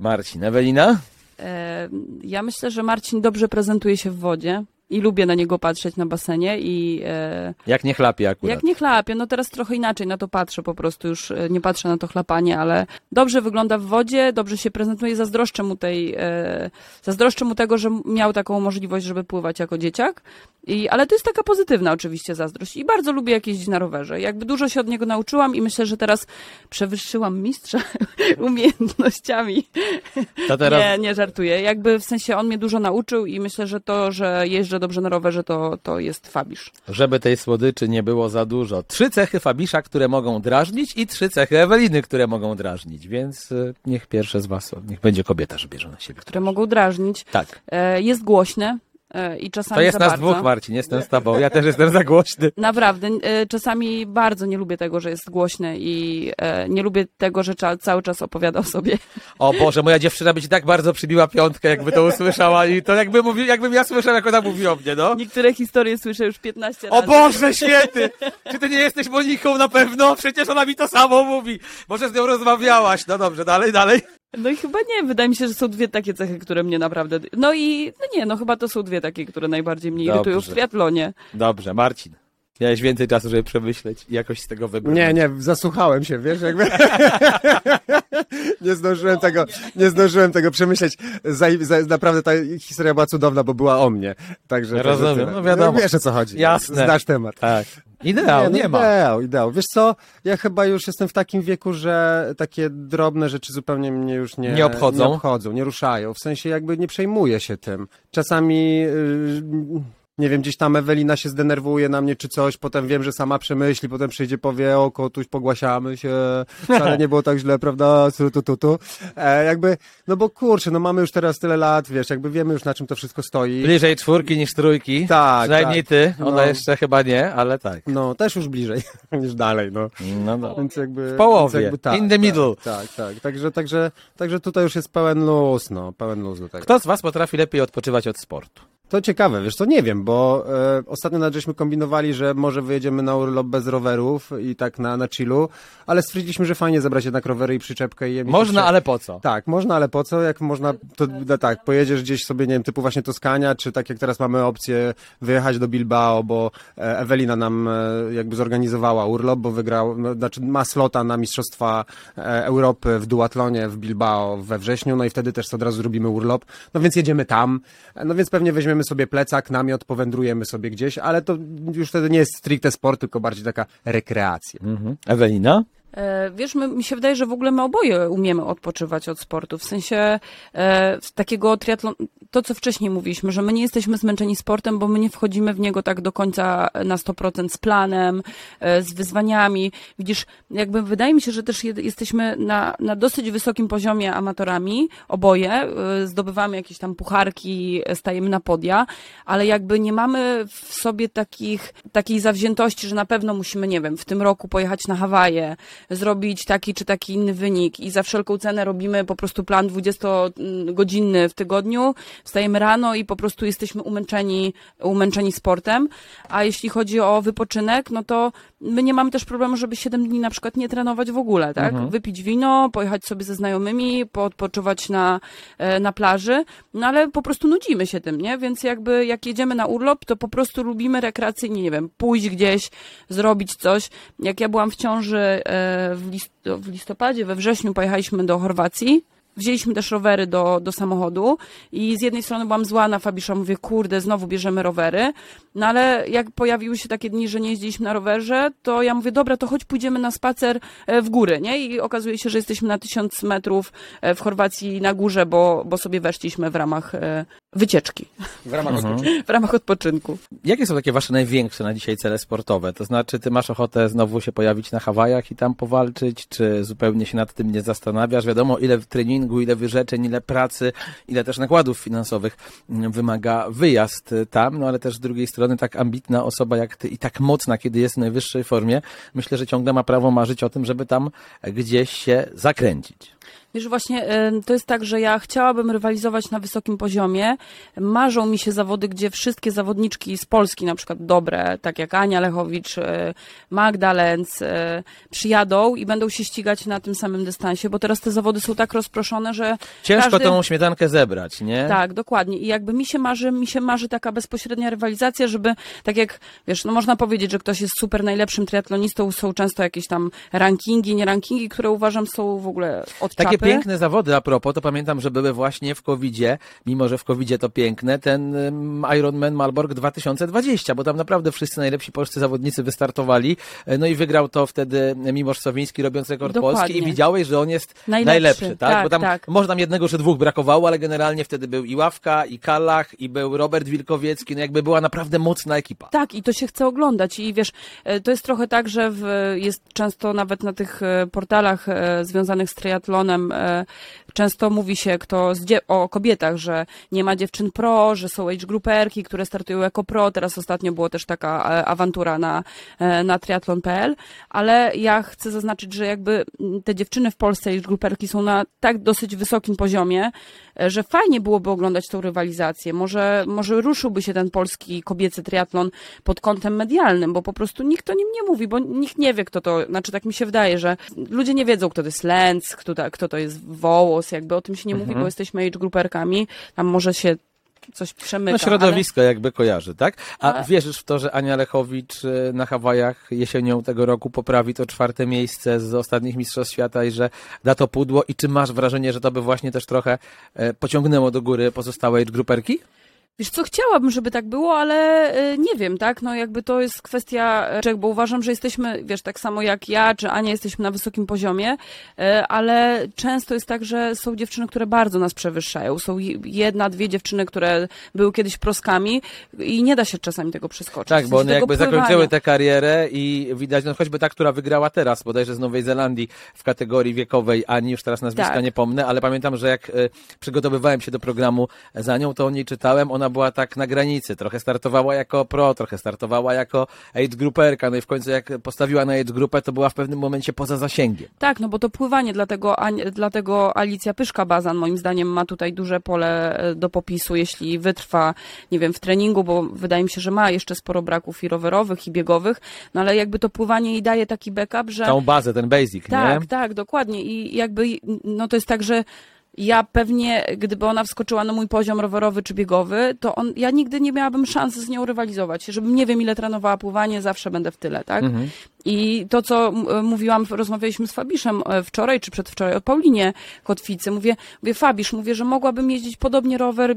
Marcin. Ewelina? E, Ja myślę, że Marcin dobrze prezentuje się w wodzie i lubię na niego patrzeć na basenie i e, Jak nie chlapie akurat. jak nie chlapie, no teraz trochę inaczej na to patrzę, po prostu już e, nie patrzę na to chlapanie, ale dobrze wygląda w wodzie, dobrze się prezentuje, zazdroszczę mu tej, e, zazdroszczę mu tego, że miał taką możliwość, żeby pływać jako dzieciak, I, ale to jest taka pozytywna oczywiście zazdrość i bardzo lubię jak jeździć na rowerze. Jakby dużo się od niego nauczyłam i myślę, że teraz przewyższyłam mistrza umiejętnościami. To teraz Nie, nie żartuję. Jakby w sensie on mnie dużo nauczył i myślę, że to, że jeżdżę dobrze na rowerze, to, to jest Fabisz. Żeby tej słodyczy nie było za dużo. Trzy cechy Fabisza, które mogą drażnić i trzy cechy Eweliny, które mogą drażnić. Więc y, niech pierwsze z was, niech będzie kobieta, że bierze na siebie. które mogą drażnić. Tak. E, jest głośne e, i czasami To jest nas bardzo. dwóch, Marcin. Jestem z tobą. Ja też jestem za głośny. Naprawdę, e, czasami bardzo nie lubię tego, że jest głośne i e, nie lubię tego, że cały czas opowiada o sobie. O Boże, moja dziewczyna by ci tak bardzo przybiła piątkę, jakby to usłyszała i to jakby mówi, jakbym ja słyszał, jak ona mówi o mnie, no. Niektóre historie słyszę już 15 O razy. Boże święty! Czy ty nie jesteś Moniką na pewno? Przecież ona mi to samo mówi. Może z nią rozmawiałaś. No dobrze, dalej, dalej. No i chyba nie, wydaje mi się, że są dwie takie cechy, które mnie naprawdę... No i no nie, no chyba to są dwie takie, które najbardziej mnie Dobrze. irytują w triatlonie. Dobrze, Marcin. Miałeś więcej czasu, żeby przemyśleć i jakoś z tego wybrnąć. Nie, nie, zasłuchałem się, wiesz, jakby. nie zdążyłem tego, nie zdążyłem tego przemyśleć. Za, za, naprawdę ta historia była cudowna, bo była o mnie. Także. Rozumiem, no wiadomo. Wiesz o co chodzi. Jasne. Znasz temat. Tak. Ideał, nie, no, ma. Ideał, ideał. Wiesz co, ja chyba już jestem w takim wieku, że takie drobne rzeczy zupełnie mnie już nie, Nie obchodzą? nie obchodzą, nie ruszają. W sensie jakby nie przejmuję się tym. Czasami, yy, nie wiem, gdzieś tam Ewelina się zdenerwuje na mnie czy coś, potem wiem, że sama przemyśli, potem przyjdzie, powie, o kotuś, pogłasiamy się, wcale nie było tak źle, prawda, tu, tu, tu. E, jakby, no bo kurczę, no mamy już teraz tyle lat, wiesz, jakby wiemy już na czym to wszystko stoi. Bliżej czwórki niż trójki. Tak, Przynajmniej tak. ty. Ona No. jeszcze chyba nie, ale tak. No, też już bliżej niż dalej, no. No, no. Więc jakby. W połowie. Jakby, tak, In the middle. Tak, tak, tak. Także, także, także tutaj już jest pełen luz, no, pełen luz do tego. Kto z was potrafi lepiej odpoczywać od sportu? To ciekawe, wiesz co, nie wiem, bo e, ostatnio nawet żeśmy kombinowali, że może wyjedziemy na urlop bez rowerów i tak na, na chillu, ale stwierdziliśmy, że fajnie zabrać jednak rowery i przyczepkę i je mieć Można, ale po co? Tak, można, ale po co? Jak można, to no, tak, pojedziesz gdzieś sobie, nie wiem, typu właśnie Toskania, czy tak jak teraz mamy opcję wyjechać do Bilbao, bo e, Ewelina nam e, jakby zorganizowała urlop, bo wygrał, no, znaczy ma slota na Mistrzostwa e, Europy w duatlonie w Bilbao we wrześniu, no i wtedy też od razu zrobimy urlop, no więc jedziemy tam, E, no więc pewnie weźmiemy sobie plecak, namiot, powędrujemy sobie gdzieś, ale to już wtedy nie jest stricte sport, tylko bardziej taka rekreacja. Mhm. Ewelina? E, Wiesz, my, mi się wydaje, że w ogóle my oboje umiemy odpoczywać od sportu. W sensie e, takiego triatlon, to co wcześniej mówiliśmy, że my nie jesteśmy zmęczeni sportem, bo my nie wchodzimy w niego tak do końca na 100% z planem, e, z wyzwaniami. Widzisz, jakby wydaje mi się, że też jesteśmy na, na dosyć wysokim poziomie amatorami, oboje. E, zdobywamy jakieś tam pucharki, e, stajemy na podia, ale jakby nie mamy w sobie takich, takiej zawziętości, że na pewno musimy, nie wiem, w tym roku pojechać na Hawaje, zrobić taki czy taki inny wynik i za wszelką cenę robimy po prostu plan 20-godzinny w tygodniu, wstajemy rano i po prostu jesteśmy umęczeni, umęczeni sportem, a jeśli chodzi o wypoczynek, no to my nie mamy też problemu, żeby 7 dni na przykład nie trenować w ogóle, tak? Wypić wino, pojechać sobie ze znajomymi, poodpoczywać na, e, na plaży, no ale po prostu nudzimy się tym, nie? Więc jakby jak jedziemy na urlop, to po prostu lubimy rekreacyjnie, nie wiem, pójść gdzieś, zrobić coś. Jak ja byłam w ciąży e, w, list, w listopadzie, we wrześniu pojechaliśmy do Chorwacji. Wzięliśmy też rowery do, do samochodu i z jednej strony byłam zła na Fabisza, mówię, kurde, znowu bierzemy rowery, no ale jak pojawiły się takie dni, że nie jeździliśmy na rowerze, to ja mówię, dobra, to chodź pójdziemy na spacer e, w góry, nie? I okazuje się, że jesteśmy na tysiąc metrów e, w Chorwacji na górze, bo, bo sobie weszliśmy w ramach e, wycieczki, W ramach w ramach odpoczynku. Jakie są takie wasze największe na dzisiaj cele sportowe? To znaczy, ty masz ochotę znowu się pojawić na Hawajach i tam powalczyć, czy zupełnie się nad tym nie zastanawiasz? Wiadomo, ile treningu, ile wyrzeczeń, ile pracy, ile też nakładów finansowych wymaga wyjazd tam, no ale też z drugiej strony tak ambitna osoba jak ty i tak mocna, kiedy jest w najwyższej formie, myślę, że ciągle ma prawo marzyć o tym, żeby tam gdzieś się zakręcić. Wiesz, właśnie to jest tak, że ja chciałabym rywalizować na wysokim poziomie. Marzą mi się zawody, gdzie wszystkie zawodniczki z Polski, na przykład dobre, tak jak Ania Lechowicz, e, Magda Lenz, e, przyjadą i będą się ścigać na tym samym dystansie, bo teraz te zawody są tak rozproszone, że Ciężko każdy... tą śmietankę zebrać, nie? Tak, dokładnie. I jakby mi się marzy, mi się marzy taka bezpośrednia rywalizacja, żeby tak jak, wiesz, no można powiedzieć, że ktoś jest super najlepszym triatlonistą, są często jakieś tam rankingi, nie rankingi, które uważam są w ogóle od Takie. Piękne zawody, a propos, to pamiętam, że były właśnie w COVID-zie, mimo że w COVID-zie to piękne, ten Ironman Malbork 2020, bo tam naprawdę wszyscy najlepsi polscy zawodnicy wystartowali, e, no i wygrał to wtedy Miłosz Sowiński, robiąc rekord Dokładnie. Polski i widziałeś, że on jest Najlepszy, najlepszy, tak? tak, Bo tam tak. może tam jednego czy dwóch brakowało, ale generalnie wtedy był i Ławka, i Kalach, i był Robert Wilkowiecki, no jakby była naprawdę mocna ekipa. Tak, i to się chce oglądać. I wiesz, e, to jest trochę tak, że w, jest często nawet na tych e, portalach związanych z triatlonem, e, często mówi się kto o kobietach, że nie ma dziewczyn pro, że są age grouperki, które startują jako pro. Teraz ostatnio było też taka e, awantura na, e, na triathlon.pl, ale ja chcę zaznaczyć, że jakby te dziewczyny w Polsce age grouperki są na tak dosyć wysokim poziomie, że fajnie byłoby oglądać tą rywalizację. Może, może ruszyłby się ten polski kobiecy triatlon pod kątem medialnym, bo po prostu nikt o nim nie mówi, bo nikt nie wie, kto to, znaczy tak mi się wydaje, że ludzie nie wiedzą, kto to jest Lenz, kto, to- kto to jest Wołos, jakby o tym się nie mówi, bo jesteśmy age grouperkami, tam może się coś przemyka. No środowisko jakby kojarzy, tak? A A- wierzysz w to, że Ania Lechowicz y, na Hawajach jesienią tego roku poprawi to czwarte miejsce z ostatnich Mistrzostw Świata i że da to pudło? I czy masz wrażenie, że to by właśnie też trochę e, pociągnęło do góry pozostałe gruperki? Wiesz co, chciałabym, żeby tak było, ale e, nie wiem, tak? No jakby to jest kwestia czego, bo uważam, że jesteśmy, wiesz, tak samo jak ja czy Ania, jesteśmy na wysokim poziomie, e, ale często jest tak, że są dziewczyny, które bardzo nas przewyższają. Są je- jedna, dwie dziewczyny, które były kiedyś proskami i nie da się czasami tego przeskoczyć. Tak, bo one jakby pływania. zakończyły tę karierę i widać, no choćby ta, która wygrała teraz, bodajże z Nowej Zelandii w kategorii wiekowej Ani, już teraz nazwiska Tak. nie pomnę, ale pamiętam, że jak e, przygotowywałem się do programu za nią, to o niej czytałem, ona ona była tak na granicy. Trochę startowała jako pro, trochę startowała jako age grouperka, no i w końcu jak postawiła na age grupę, to była w pewnym momencie poza zasięgiem. Tak, no bo to pływanie, dlatego, dlatego Alicja Pyszka-Bazan moim zdaniem ma tutaj duże pole e, do popisu, jeśli wytrwa, nie wiem, w treningu, bo wydaje mi się, że ma jeszcze sporo braków i rowerowych, i biegowych, no ale jakby to pływanie jej daje taki backup, że... Tą bazę, ten basic, Tak, nie? tak, dokładnie. I jakby, no to jest tak, że ja pewnie, gdyby ona wskoczyła na mój poziom rowerowy czy biegowy, to on, ja nigdy nie miałabym szansy z nią rywalizować. Żebym nie wiem, ile trenowała pływanie, zawsze będę w tyle, tak? Mhm. I to, co m- mówiłam, rozmawialiśmy z Fabiszem e, wczoraj czy przedwczoraj o Paulinie Kotwicy. Mówię, mówię, Fabisz, mówię, że mogłabym jeździć podobnie rower,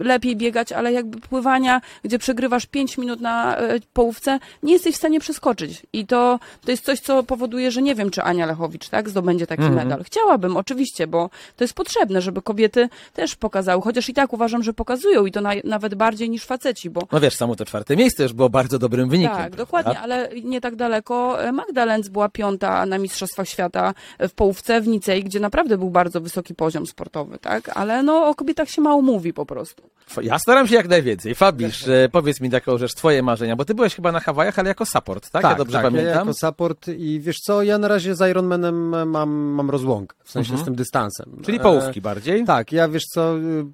lepiej biegać, ale jakby pływania, gdzie przegrywasz 5 minut na e, połówce, nie jesteś w stanie przeskoczyć. I to, to jest coś, co powoduje, że nie wiem, czy Ania Lechowicz, tak, zdobędzie taki Mhm. medal. Chciałabym, oczywiście, bo to jest potrzebne, żeby kobiety też pokazały, chociaż i tak uważam, że pokazują i to naj, nawet bardziej niż faceci, bo No wiesz, samo to czwarte miejsce już było bardzo dobrym wynikiem. tak, prawda? dokładnie, ale nie tak daleko. Magda Lenz była piąta na Mistrzostwach Świata w połówce w Nicei, gdzie naprawdę był bardzo wysoki poziom sportowy, tak? Ale no o kobietach się mało mówi po prostu. Ja staram się jak najwięcej. Fabisz, e, powiedz mi taką rzecz, twoje marzenia, bo ty byłeś chyba na Hawajach, ale jako support, tak? ja dobrze Ja pamiętam. jako support i wiesz co, ja na razie z Ironmanem mam, mam rozłąkę, w sensie z tym dystansem. Mhm. Czyli E, połówki bardziej? Tak, ja wiesz co, y,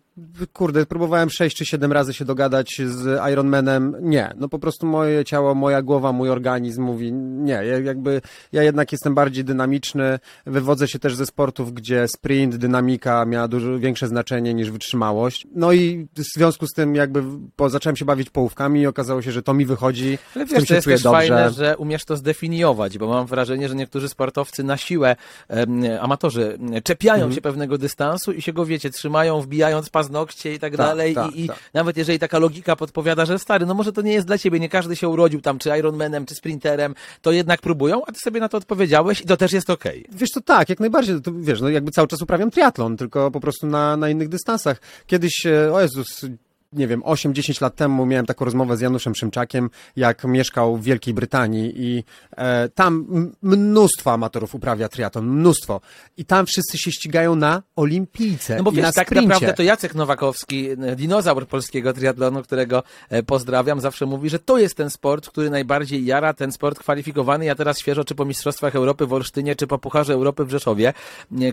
kurde, próbowałem 6 czy 7 razy się dogadać z Ironmanem. Nie, no po prostu moje ciało, moja głowa, mój organizm mówi nie, ja, jakby ja jednak jestem bardziej dynamiczny, wywodzę się też ze sportów, gdzie sprint, dynamika miała dużo większe znaczenie niż wytrzymałość. No i w związku z tym jakby po, zacząłem się bawić połówkami i okazało się, że to mi wychodzi, Ale wiesz, to jest też dobrze. fajne, że umiesz to zdefiniować, bo mam wrażenie, że niektórzy sportowcy na siłę, em, amatorzy, czepiają Mhm. się pewnego dystansu i się go, wiecie, trzymają, wbijając paznokcie i tak, Tak, dalej. tak, I, I tak. nawet jeżeli taka logika podpowiada, że stary, no może to nie jest dla ciebie, nie każdy się urodził tam, czy Ironmanem, czy sprinterem, to jednak próbują, a ty sobie na to odpowiedziałeś i to też jest okej. Wiesz, to tak, jak najbardziej, to, wiesz, no jakby cały czas uprawiam triatlon, tylko po prostu na, na innych dystansach. Kiedyś, e, o Jezus, nie wiem, 8-10 lat temu miałem taką rozmowę z Januszem Szymczakiem, jak mieszkał w Wielkiej Brytanii i e, tam mnóstwo amatorów uprawia triatlon, mnóstwo. I tam wszyscy się ścigają na olimpijce No bo wiesz, na tak sprincie. naprawdę to Jacek Nowakowski, e, dinozaur polskiego triatlonu, którego e, pozdrawiam, zawsze mówi, że to jest ten sport, który najbardziej jara, ten sport kwalifikowany. Ja teraz świeżo, czy po Mistrzostwach Europy w Olsztynie, czy po Pucharze Europy w Rzeszowie,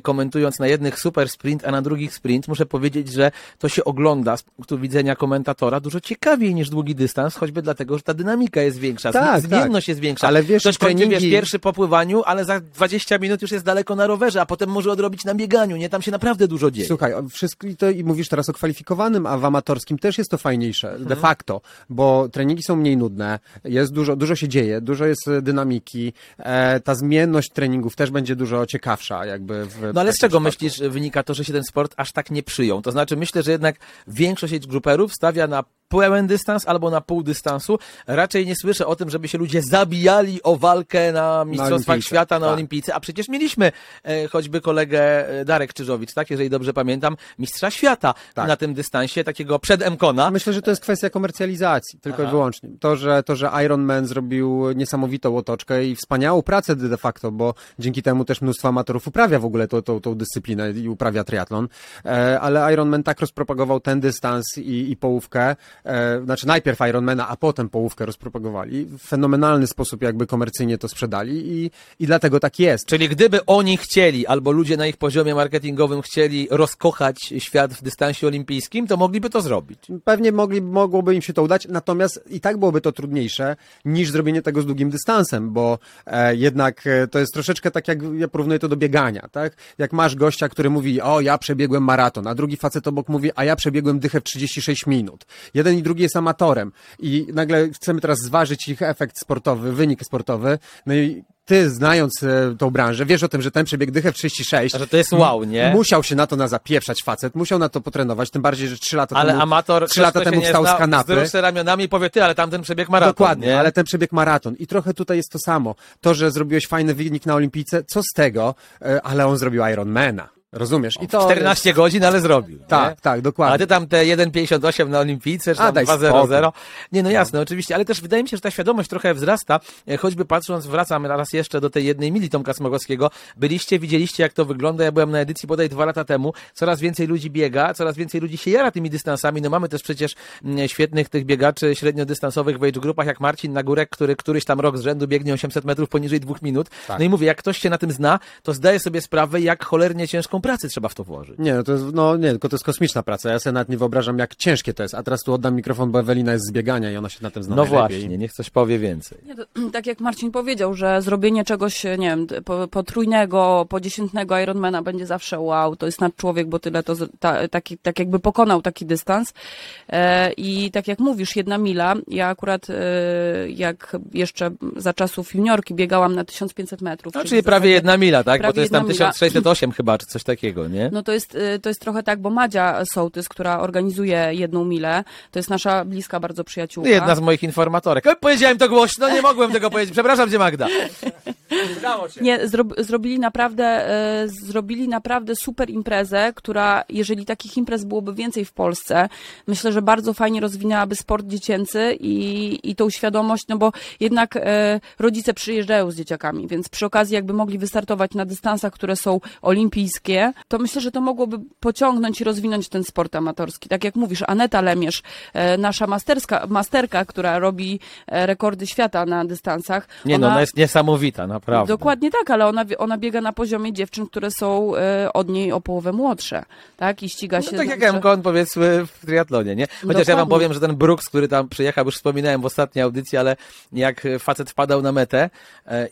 komentując na jednych super sprint, a na drugich sprint, muszę powiedzieć, że to się ogląda z punktu widzenia komentatora dużo ciekawiej niż długi dystans, choćby dlatego, że ta dynamika jest większa, Tak, tak, zmienność jest większa. Ale wiesz, Ktoś kończy, wiesz, treningi- pierwszy po pływaniu, ale za 20 minut już jest daleko na rowerze, a potem może odrobić na bieganiu, nie? Tam się naprawdę dużo dzieje. Słuchaj, wszystko i to i mówisz teraz o kwalifikowanym, a w amatorskim też jest to fajniejsze, Mhm. de facto, bo treningi są mniej nudne, jest dużo, dużo się dzieje, dużo jest e, dynamiki, e, ta zmienność treningów też będzie dużo ciekawsza, jakby w No ale z czego przypadku. myślisz wynika to, że się ten sport aż tak nie przyjął? To znaczy myślę, że jednak większość age grouperów stawia na pełen dystans albo na pół dystansu. Raczej nie słyszę o tym, żeby się ludzie zabijali o walkę na Mistrzostwach olimpijce, Świata, na tak. Olimpijce, a przecież mieliśmy e, choćby kolegę e, Darek Czyżowicz, tak, jeżeli dobrze pamiętam, mistrza świata Tak. na tym dystansie, takiego przed Mkona. Myślę, że to jest kwestia komercjalizacji, tylko i wyłącznie. To że, to, że Iron Man zrobił niesamowitą otoczkę i wspaniałą pracę de facto, bo dzięki temu też mnóstwo amatorów uprawia w ogóle tą, tą, tą dyscyplinę i uprawia triatlon, e, ale Iron Man tak rozpropagował ten dystans i, i połówkę, e, znaczy najpierw Ironmana, a potem połówkę rozpropagowali. W fenomenalny sposób jakby komercyjnie to sprzedali i, i dlatego tak jest. Czyli gdyby oni chcieli, albo ludzie na ich poziomie marketingowym chcieli rozkochać świat w dystansie olimpijskim, to mogliby to zrobić. Pewnie mogli, mogłoby im się to udać, natomiast i tak byłoby to trudniejsze niż zrobienie tego z długim dystansem, bo e, jednak e, to jest troszeczkę tak, jak ja porównuję to do biegania, tak? Jak masz gościa, który mówi, o, ja przebiegłem maraton, a drugi facet obok mówi, a ja przebiegłem dychę w 36 minut. Jeden i drugi jest amatorem i nagle chcemy teraz zważyć ich efekt sportowy, wynik sportowy, no i ty, znając e, tą branżę, wiesz o tym, że ten przebieg dychę w 36, Że to jest wow, nie? musiał się na to na zapieprzać facet, musiał na to potrenować, tym bardziej, że 3 lata Ale temu, amator, 3 lata temu wstał zna, z kanapy. wzruszy ramionami i powie, ty, ale tamten przebieg maraton, Dokładnie, nie? ale ten przebieg maraton. I trochę tutaj jest to samo. To, że zrobiłeś fajny wynik na olimpijce, co z tego, e, ale on zrobił Ironmana. Rozumiesz? I w 14 godzin, ale zrobił. Tak, nie? tak, dokładnie. A ty tam te 1,58 na olimpijce, czy tam daj 2,00. Nie, no jasne, oczywiście, ale też wydaje mi się, że ta świadomość trochę wzrasta, e, choćby patrząc, wracam raz jeszcze do tej jednej mili Tomka Smogowskiego. Byliście, widzieliście jak to wygląda, ja byłem na edycji bodaj dwa lata temu, coraz więcej ludzi biega, coraz więcej ludzi się jara tymi dystansami, no mamy też przecież mm, świetnych tych biegaczy średniodystansowych w age grupach, jak Marcin Nagórek, który któryś tam rok z rzędu biegnie 800 metrów poniżej dwóch minut. Tak. No i mówię, jak ktoś się na tym zna, to zdaje sobie sprawę, jak cholernie ciężką pracę trzeba w to włożyć. Nie, no to jest, no nie, tylko to jest kosmiczna praca. Ja sobie nawet nie wyobrażam, jak ciężkie to jest. A teraz tu oddam mikrofon, bo Ewelina jest z biegania i ona się na tym zna No najlepiej. właśnie, niech coś powie więcej. Nie, to, tak jak Marcin powiedział, że zrobienie czegoś, nie wiem, po, potrójnego, po dziesiętnego Ironmana będzie zawsze wow, to jest nadczłowiek, bo tyle to, ta, taki, tak jakby pokonał taki dystans. E, I tak jak mówisz, jedna mila, ja akurat e, jak jeszcze za czasów juniorki biegałam na 1500 metrów. No, w czyli prawie zasadzie- jedna mila, tak? Bo prawie to jest tam jedna mila. 1608 chyba, czy coś takiego, nie? No to jest, y, to jest trochę tak, bo Madzia Sołtys, która organizuje jedną milę, to jest nasza bliska bardzo przyjaciółka. Jedna z moich informatorek. Powiedziałem to głośno, nie mogłem tego powiedzieć. Przepraszam cię, Magda. Udało się. Nie, zro, zrobili naprawdę, e, zrobili naprawdę super imprezę, która, jeżeli takich imprez byłoby więcej w Polsce, myślę, że bardzo fajnie rozwinęłaby sport dziecięcy i, i tą świadomość, no bo jednak e, rodzice przyjeżdżają z dzieciakami, więc przy okazji jakby mogli wystartować na dystansach, które są olimpijskie, to myślę, że to mogłoby pociągnąć i rozwinąć ten sport amatorski. Tak jak mówisz, Aneta Lemierz, e, nasza masterska, masterka, która robi e, rekordy świata na dystansach. Nie no, ona, no, ona jest niesamowita, naprawdę. Dokładnie tak, ale ona, ona biega na poziomie dziewczyn, które są e, od niej o połowę młodsze, tak? I ściga no się... No, tak jak że... MKON powiedzmy w triatlonie, nie? Chociaż Dokładnie. ja wam powiem, że ten Brooks, który tam przyjechał, już wspominałem w ostatniej audycji, ale jak facet wpadał na metę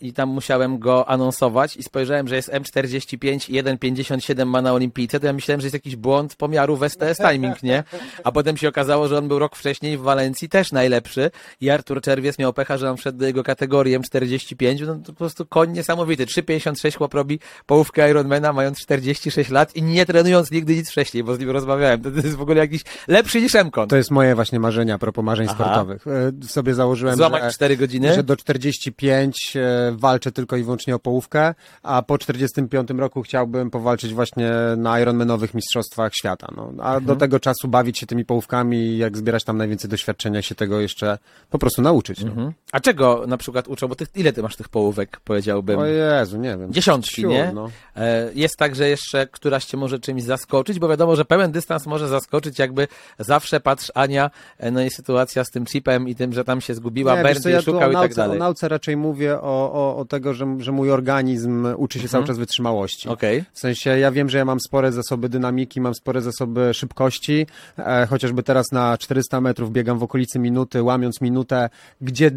i tam musiałem go anonsować i spojrzałem, że jest M45 1,50 57 ma na olimpijce, to ja myślałem, że jest jakiś błąd pomiaru w STS Timing, nie? A potem się okazało, że on był rok wcześniej w Walencji też najlepszy i Artur Czerwiec miał pecha, że on wszedł do jego kategorii M45, no to po prostu koń niesamowity. 3,56 chłop robi połówkę Ironmana mając 46 lat i nie trenując nigdy nic wcześniej, bo z nim rozmawiałem. To jest w ogóle jakiś lepszy niż Emkon. To jest moje właśnie marzenia a propos marzeń Aha. sportowych. E, sobie założyłem, Złamać że, 4 godziny? że do 45 e, walczę tylko i wyłącznie o połówkę, a po 45 roku chciałbym powalczyć właśnie na Ironmanowych Mistrzostwach Świata. No. A Mhm. do tego czasu bawić się tymi połówkami jak zbierać tam najwięcej doświadczenia, się tego jeszcze po prostu nauczyć. No. Mhm. A czego na przykład uczą? Bo ty, ile ty masz tych połówek, powiedziałbym? O Jezu, nie wiem. Dziesiątki, Ciu, nie? No. E, Jest tak, że jeszcze któraś cię może czymś zaskoczyć, bo wiadomo, że pełen dystans może zaskoczyć, jakby zawsze patrz Ania, e, no i sytuacja z tym chipem i tym, że tam się zgubiła, Berndy ja szukał i nauce, tak dalej. O nauce raczej mówię o, o, o tego, że, że mój organizm uczy się cały czas wytrzymałości. Okej. W sensie ja wiem, że ja mam spore zasoby dynamiki, mam spore zasoby szybkości, e, chociażby teraz na 400 metrów biegam w okolicy minuty, łamiąc minutę, gdzie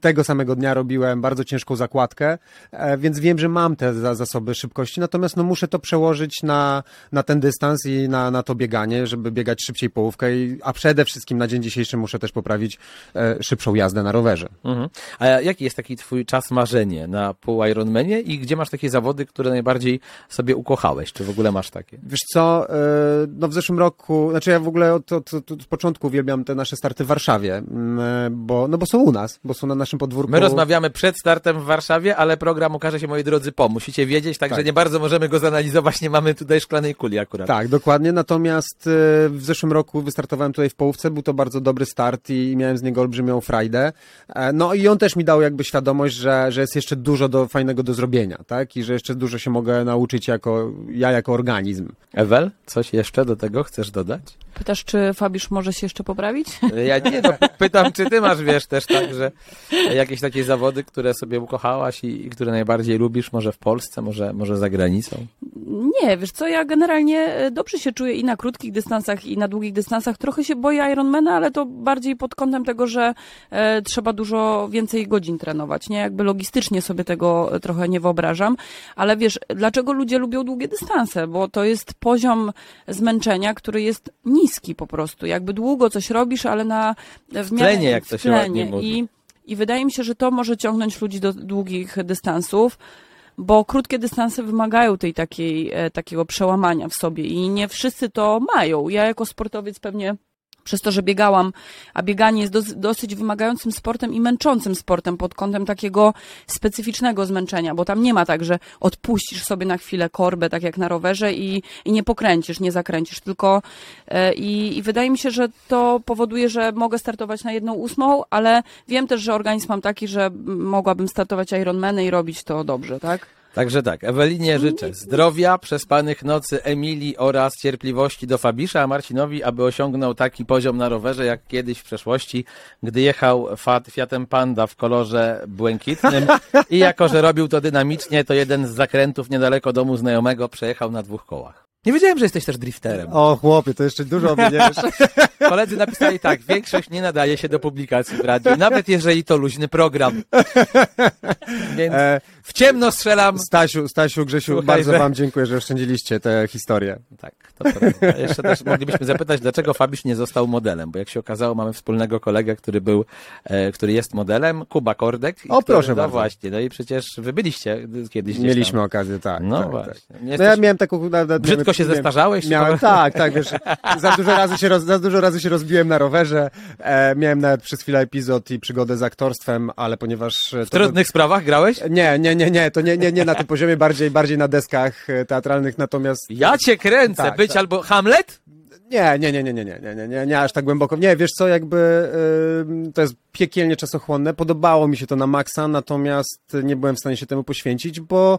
tego samego dnia robiłem bardzo ciężką zakładkę, e, więc wiem, że mam te za, zasoby szybkości, natomiast no muszę to przełożyć na, na ten dystans i na, na to bieganie, żeby biegać szybciej połówkę, a przede wszystkim na dzień dzisiejszy muszę też poprawić e, szybszą jazdę na rowerze. Mhm. A jaki jest taki twój czas marzenie na pół Ironmanie i gdzie masz takie zawody, które najbardziej sobie ukochałeś? Czy w ogóle masz takie? Wiesz co, e, no w zeszłym roku, znaczy ja w ogóle od, od, od, początku uwielbiam te nasze starty w Warszawie, mm, e, bo, no bo są u nas, bo są na naszym podwórku. My rozmawiamy przed startem w Warszawie, ale program ukaże się, moi drodzy, po. Musicie wiedzieć, także Tak. nie bardzo możemy go zanalizować, nie mamy tutaj szklanej kuli akurat. Tak, dokładnie, natomiast e, w zeszłym roku wystartowałem tutaj w połówce, był to bardzo dobry start i miałem z niego olbrzymią frajdę. No i on też mi dał jakby świadomość, że, że jest jeszcze dużo do, fajnego do zrobienia, tak? I że jeszcze dużo się mogę nauczyć jako, ja jako organizm. Ewel, coś jeszcze do tego chcesz dodać? Pytasz, czy Fabisz może się jeszcze poprawić? Ja nie, no, pytam, czy ty masz, wiesz, też tak, że jakieś takie zawody, które sobie ukochałaś i, i które najbardziej lubisz, może w Polsce, może, może za granicą? Nie, wiesz co, ja generalnie e, dobrze się czuję i na krótkich dystansach, i na długich dystansach. Trochę się boję Ironmana, ale to bardziej pod kątem tego, że e, trzeba dużo więcej godzin trenować, nie? Jakby logistycznie sobie tego e, trochę nie wyobrażam. Ale wiesz, dlaczego ludzie lubią długie dystanse? Bo to jest poziom zmęczenia, który jest niski po prostu. Jakby długo coś robisz, ale na w miarę- tlenie, jak to się ładnie mówi. I, I wydaje mi się, że to może ciągnąć ludzi do długich dystansów bo krótkie dystanse wymagają tej takiej, e, takiego przełamania w sobie i nie wszyscy to mają. Ja jako sportowiec pewnie przez to, że biegałam, a bieganie jest dos- dosyć wymagającym sportem i męczącym sportem pod kątem takiego specyficznego zmęczenia, bo tam nie ma tak, że odpuścisz sobie na chwilę korbę, tak jak na rowerze i, i nie pokręcisz, nie zakręcisz, tylko e, i, i wydaje mi się, że to powoduje, że mogę startować na jedną ósmą, ale wiem też, że organizm mam taki, że mogłabym startować Ironmany i robić to dobrze, tak? Także tak, Ewelinie życzę zdrowia, przespanych nocy Emilii oraz cierpliwości do Fabisza, a Marcinowi, aby osiągnął taki poziom na rowerze jak kiedyś w przeszłości, gdy jechał Fiat, Fiatem Panda w kolorze błękitnym i jako, że robił to dynamicznie, to jeden z zakrętów niedaleko domu znajomego przejechał na dwóch kołach. Nie wiedziałem, że jesteś też drifterem. O chłopie, to jeszcze dużo mnie nie wiesz. Koledzy napisali tak, większość nie nadaje się do publikacji w radiu, nawet jeżeli to luźny program. Więc E, w ciemno strzelam. Stasiu, Stasiu, Grzesiu, Słuchaj, bardzo że- wam dziękuję, że oszczędziliście tę historię. Tak, to prawda. Jeszcze też moglibyśmy zapytać, dlaczego Fabisz nie został modelem, bo jak się okazało, mamy wspólnego kolegę, który był, e, który jest modelem, Kuba Kordek. O, który, proszę no bardzo. właśnie, no i przecież wy byliście kiedyś Mieliśmy tam. okazję, tak. No tak, właśnie. Tak. No jesteś... ja miałem taką... Brzydko się zestarzałeś? Miałem, tak, tak, wiesz, za dużo razy się, roz, za dużo razy się rozbiłem na rowerze, e, miałem nawet przez chwilę epizod i przygodę z aktorstwem, ale ponieważ... e, W trudnych sprawach grałeś? Nie, nie, nie, nie, to nie, nie, nie na tym poziomie, bardziej, barej na deskach e, teatralnych, natomiast... Ja cię kręcę, Tak, być tak. albo Hamlet? Nie, nie, nie, nie, nie, nie, nie, nie, nie, nie aż tak głęboko. Nie, wiesz co, jakby y, to jest piekielnie czasochłonne. Podobało mi się to na maksa, natomiast nie byłem w stanie się temu poświęcić, bo,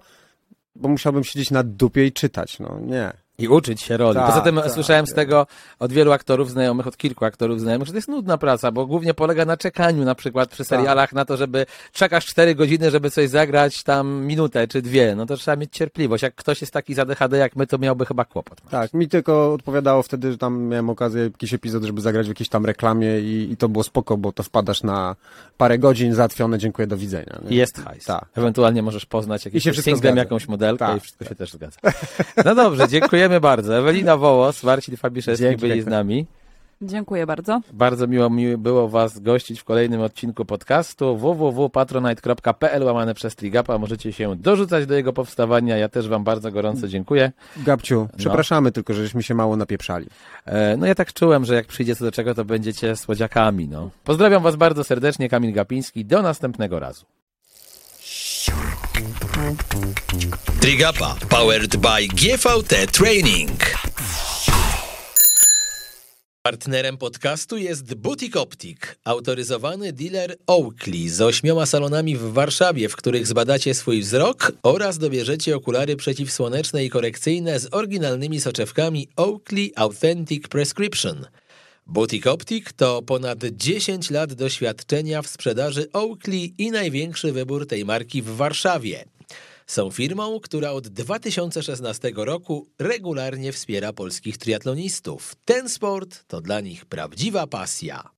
bo musiałbym siedzieć na dupie i czytać, no nie. I uczyć się roli. Tak, Poza tym tak, słyszałem z tak. tego od wielu aktorów znajomych, od kilku aktorów znajomych, że to jest nudna praca, bo głównie polega na czekaniu na przykład przy serialach na to, żeby czekasz cztery godziny, żeby coś zagrać tam minutę czy dwie. No to trzeba mieć cierpliwość. Jak ktoś jest taki z ADHD jak my, to miałby chyba kłopot. Tak, mi tylko odpowiadało wtedy, że tam miałem okazję, jakiś epizod, żeby zagrać w jakiejś tam reklamie i, i to było spoko, bo to wpadasz na parę godzin, załatwione, dziękuję, do widzenia. nie? Jest hajs. Tak. Ewentualnie możesz poznać jakimś singlem, jakąś modelkę Tak, i wszystko się też zgadza. No dobrze, dziękujemy bardzo. Ewelina Wołos, Marcin Fabiszewski Dzięki byli z nami. Dziękuję bardzo. Bardzo miło mi było Was gościć w kolejnym odcinku podcastu www.patronite.pl łamane przez Trigapa. Możecie się dorzucać do jego powstawania. Ja też Wam bardzo gorąco dziękuję. Gabciu, przepraszamy tylko, żeśmy się mało napieprzali. E, No ja tak czułem, że jak przyjdzie co do czego, to będziecie słodziakami. No. Pozdrawiam Was bardzo serdecznie, Kamil Gapiński. Do następnego razu. Trigapa powered by GVT Training. Partnerem podcastu jest Butik Optik, autoryzowany dealer Oakley z ośmioma salonami w Warszawie, w których zbadacie swój wzrok oraz dobierzecie okulary przeciwsłoneczne i korekcyjne z oryginalnymi soczewkami Oakley Authentic Prescription. Butik Optik to ponad 10 lat doświadczenia w sprzedaży Oakley i największy wybór tej marki w Warszawie. Są firmą, która od 2016 roku regularnie wspiera polskich triatlonistów. Ten sport to dla nich prawdziwa pasja.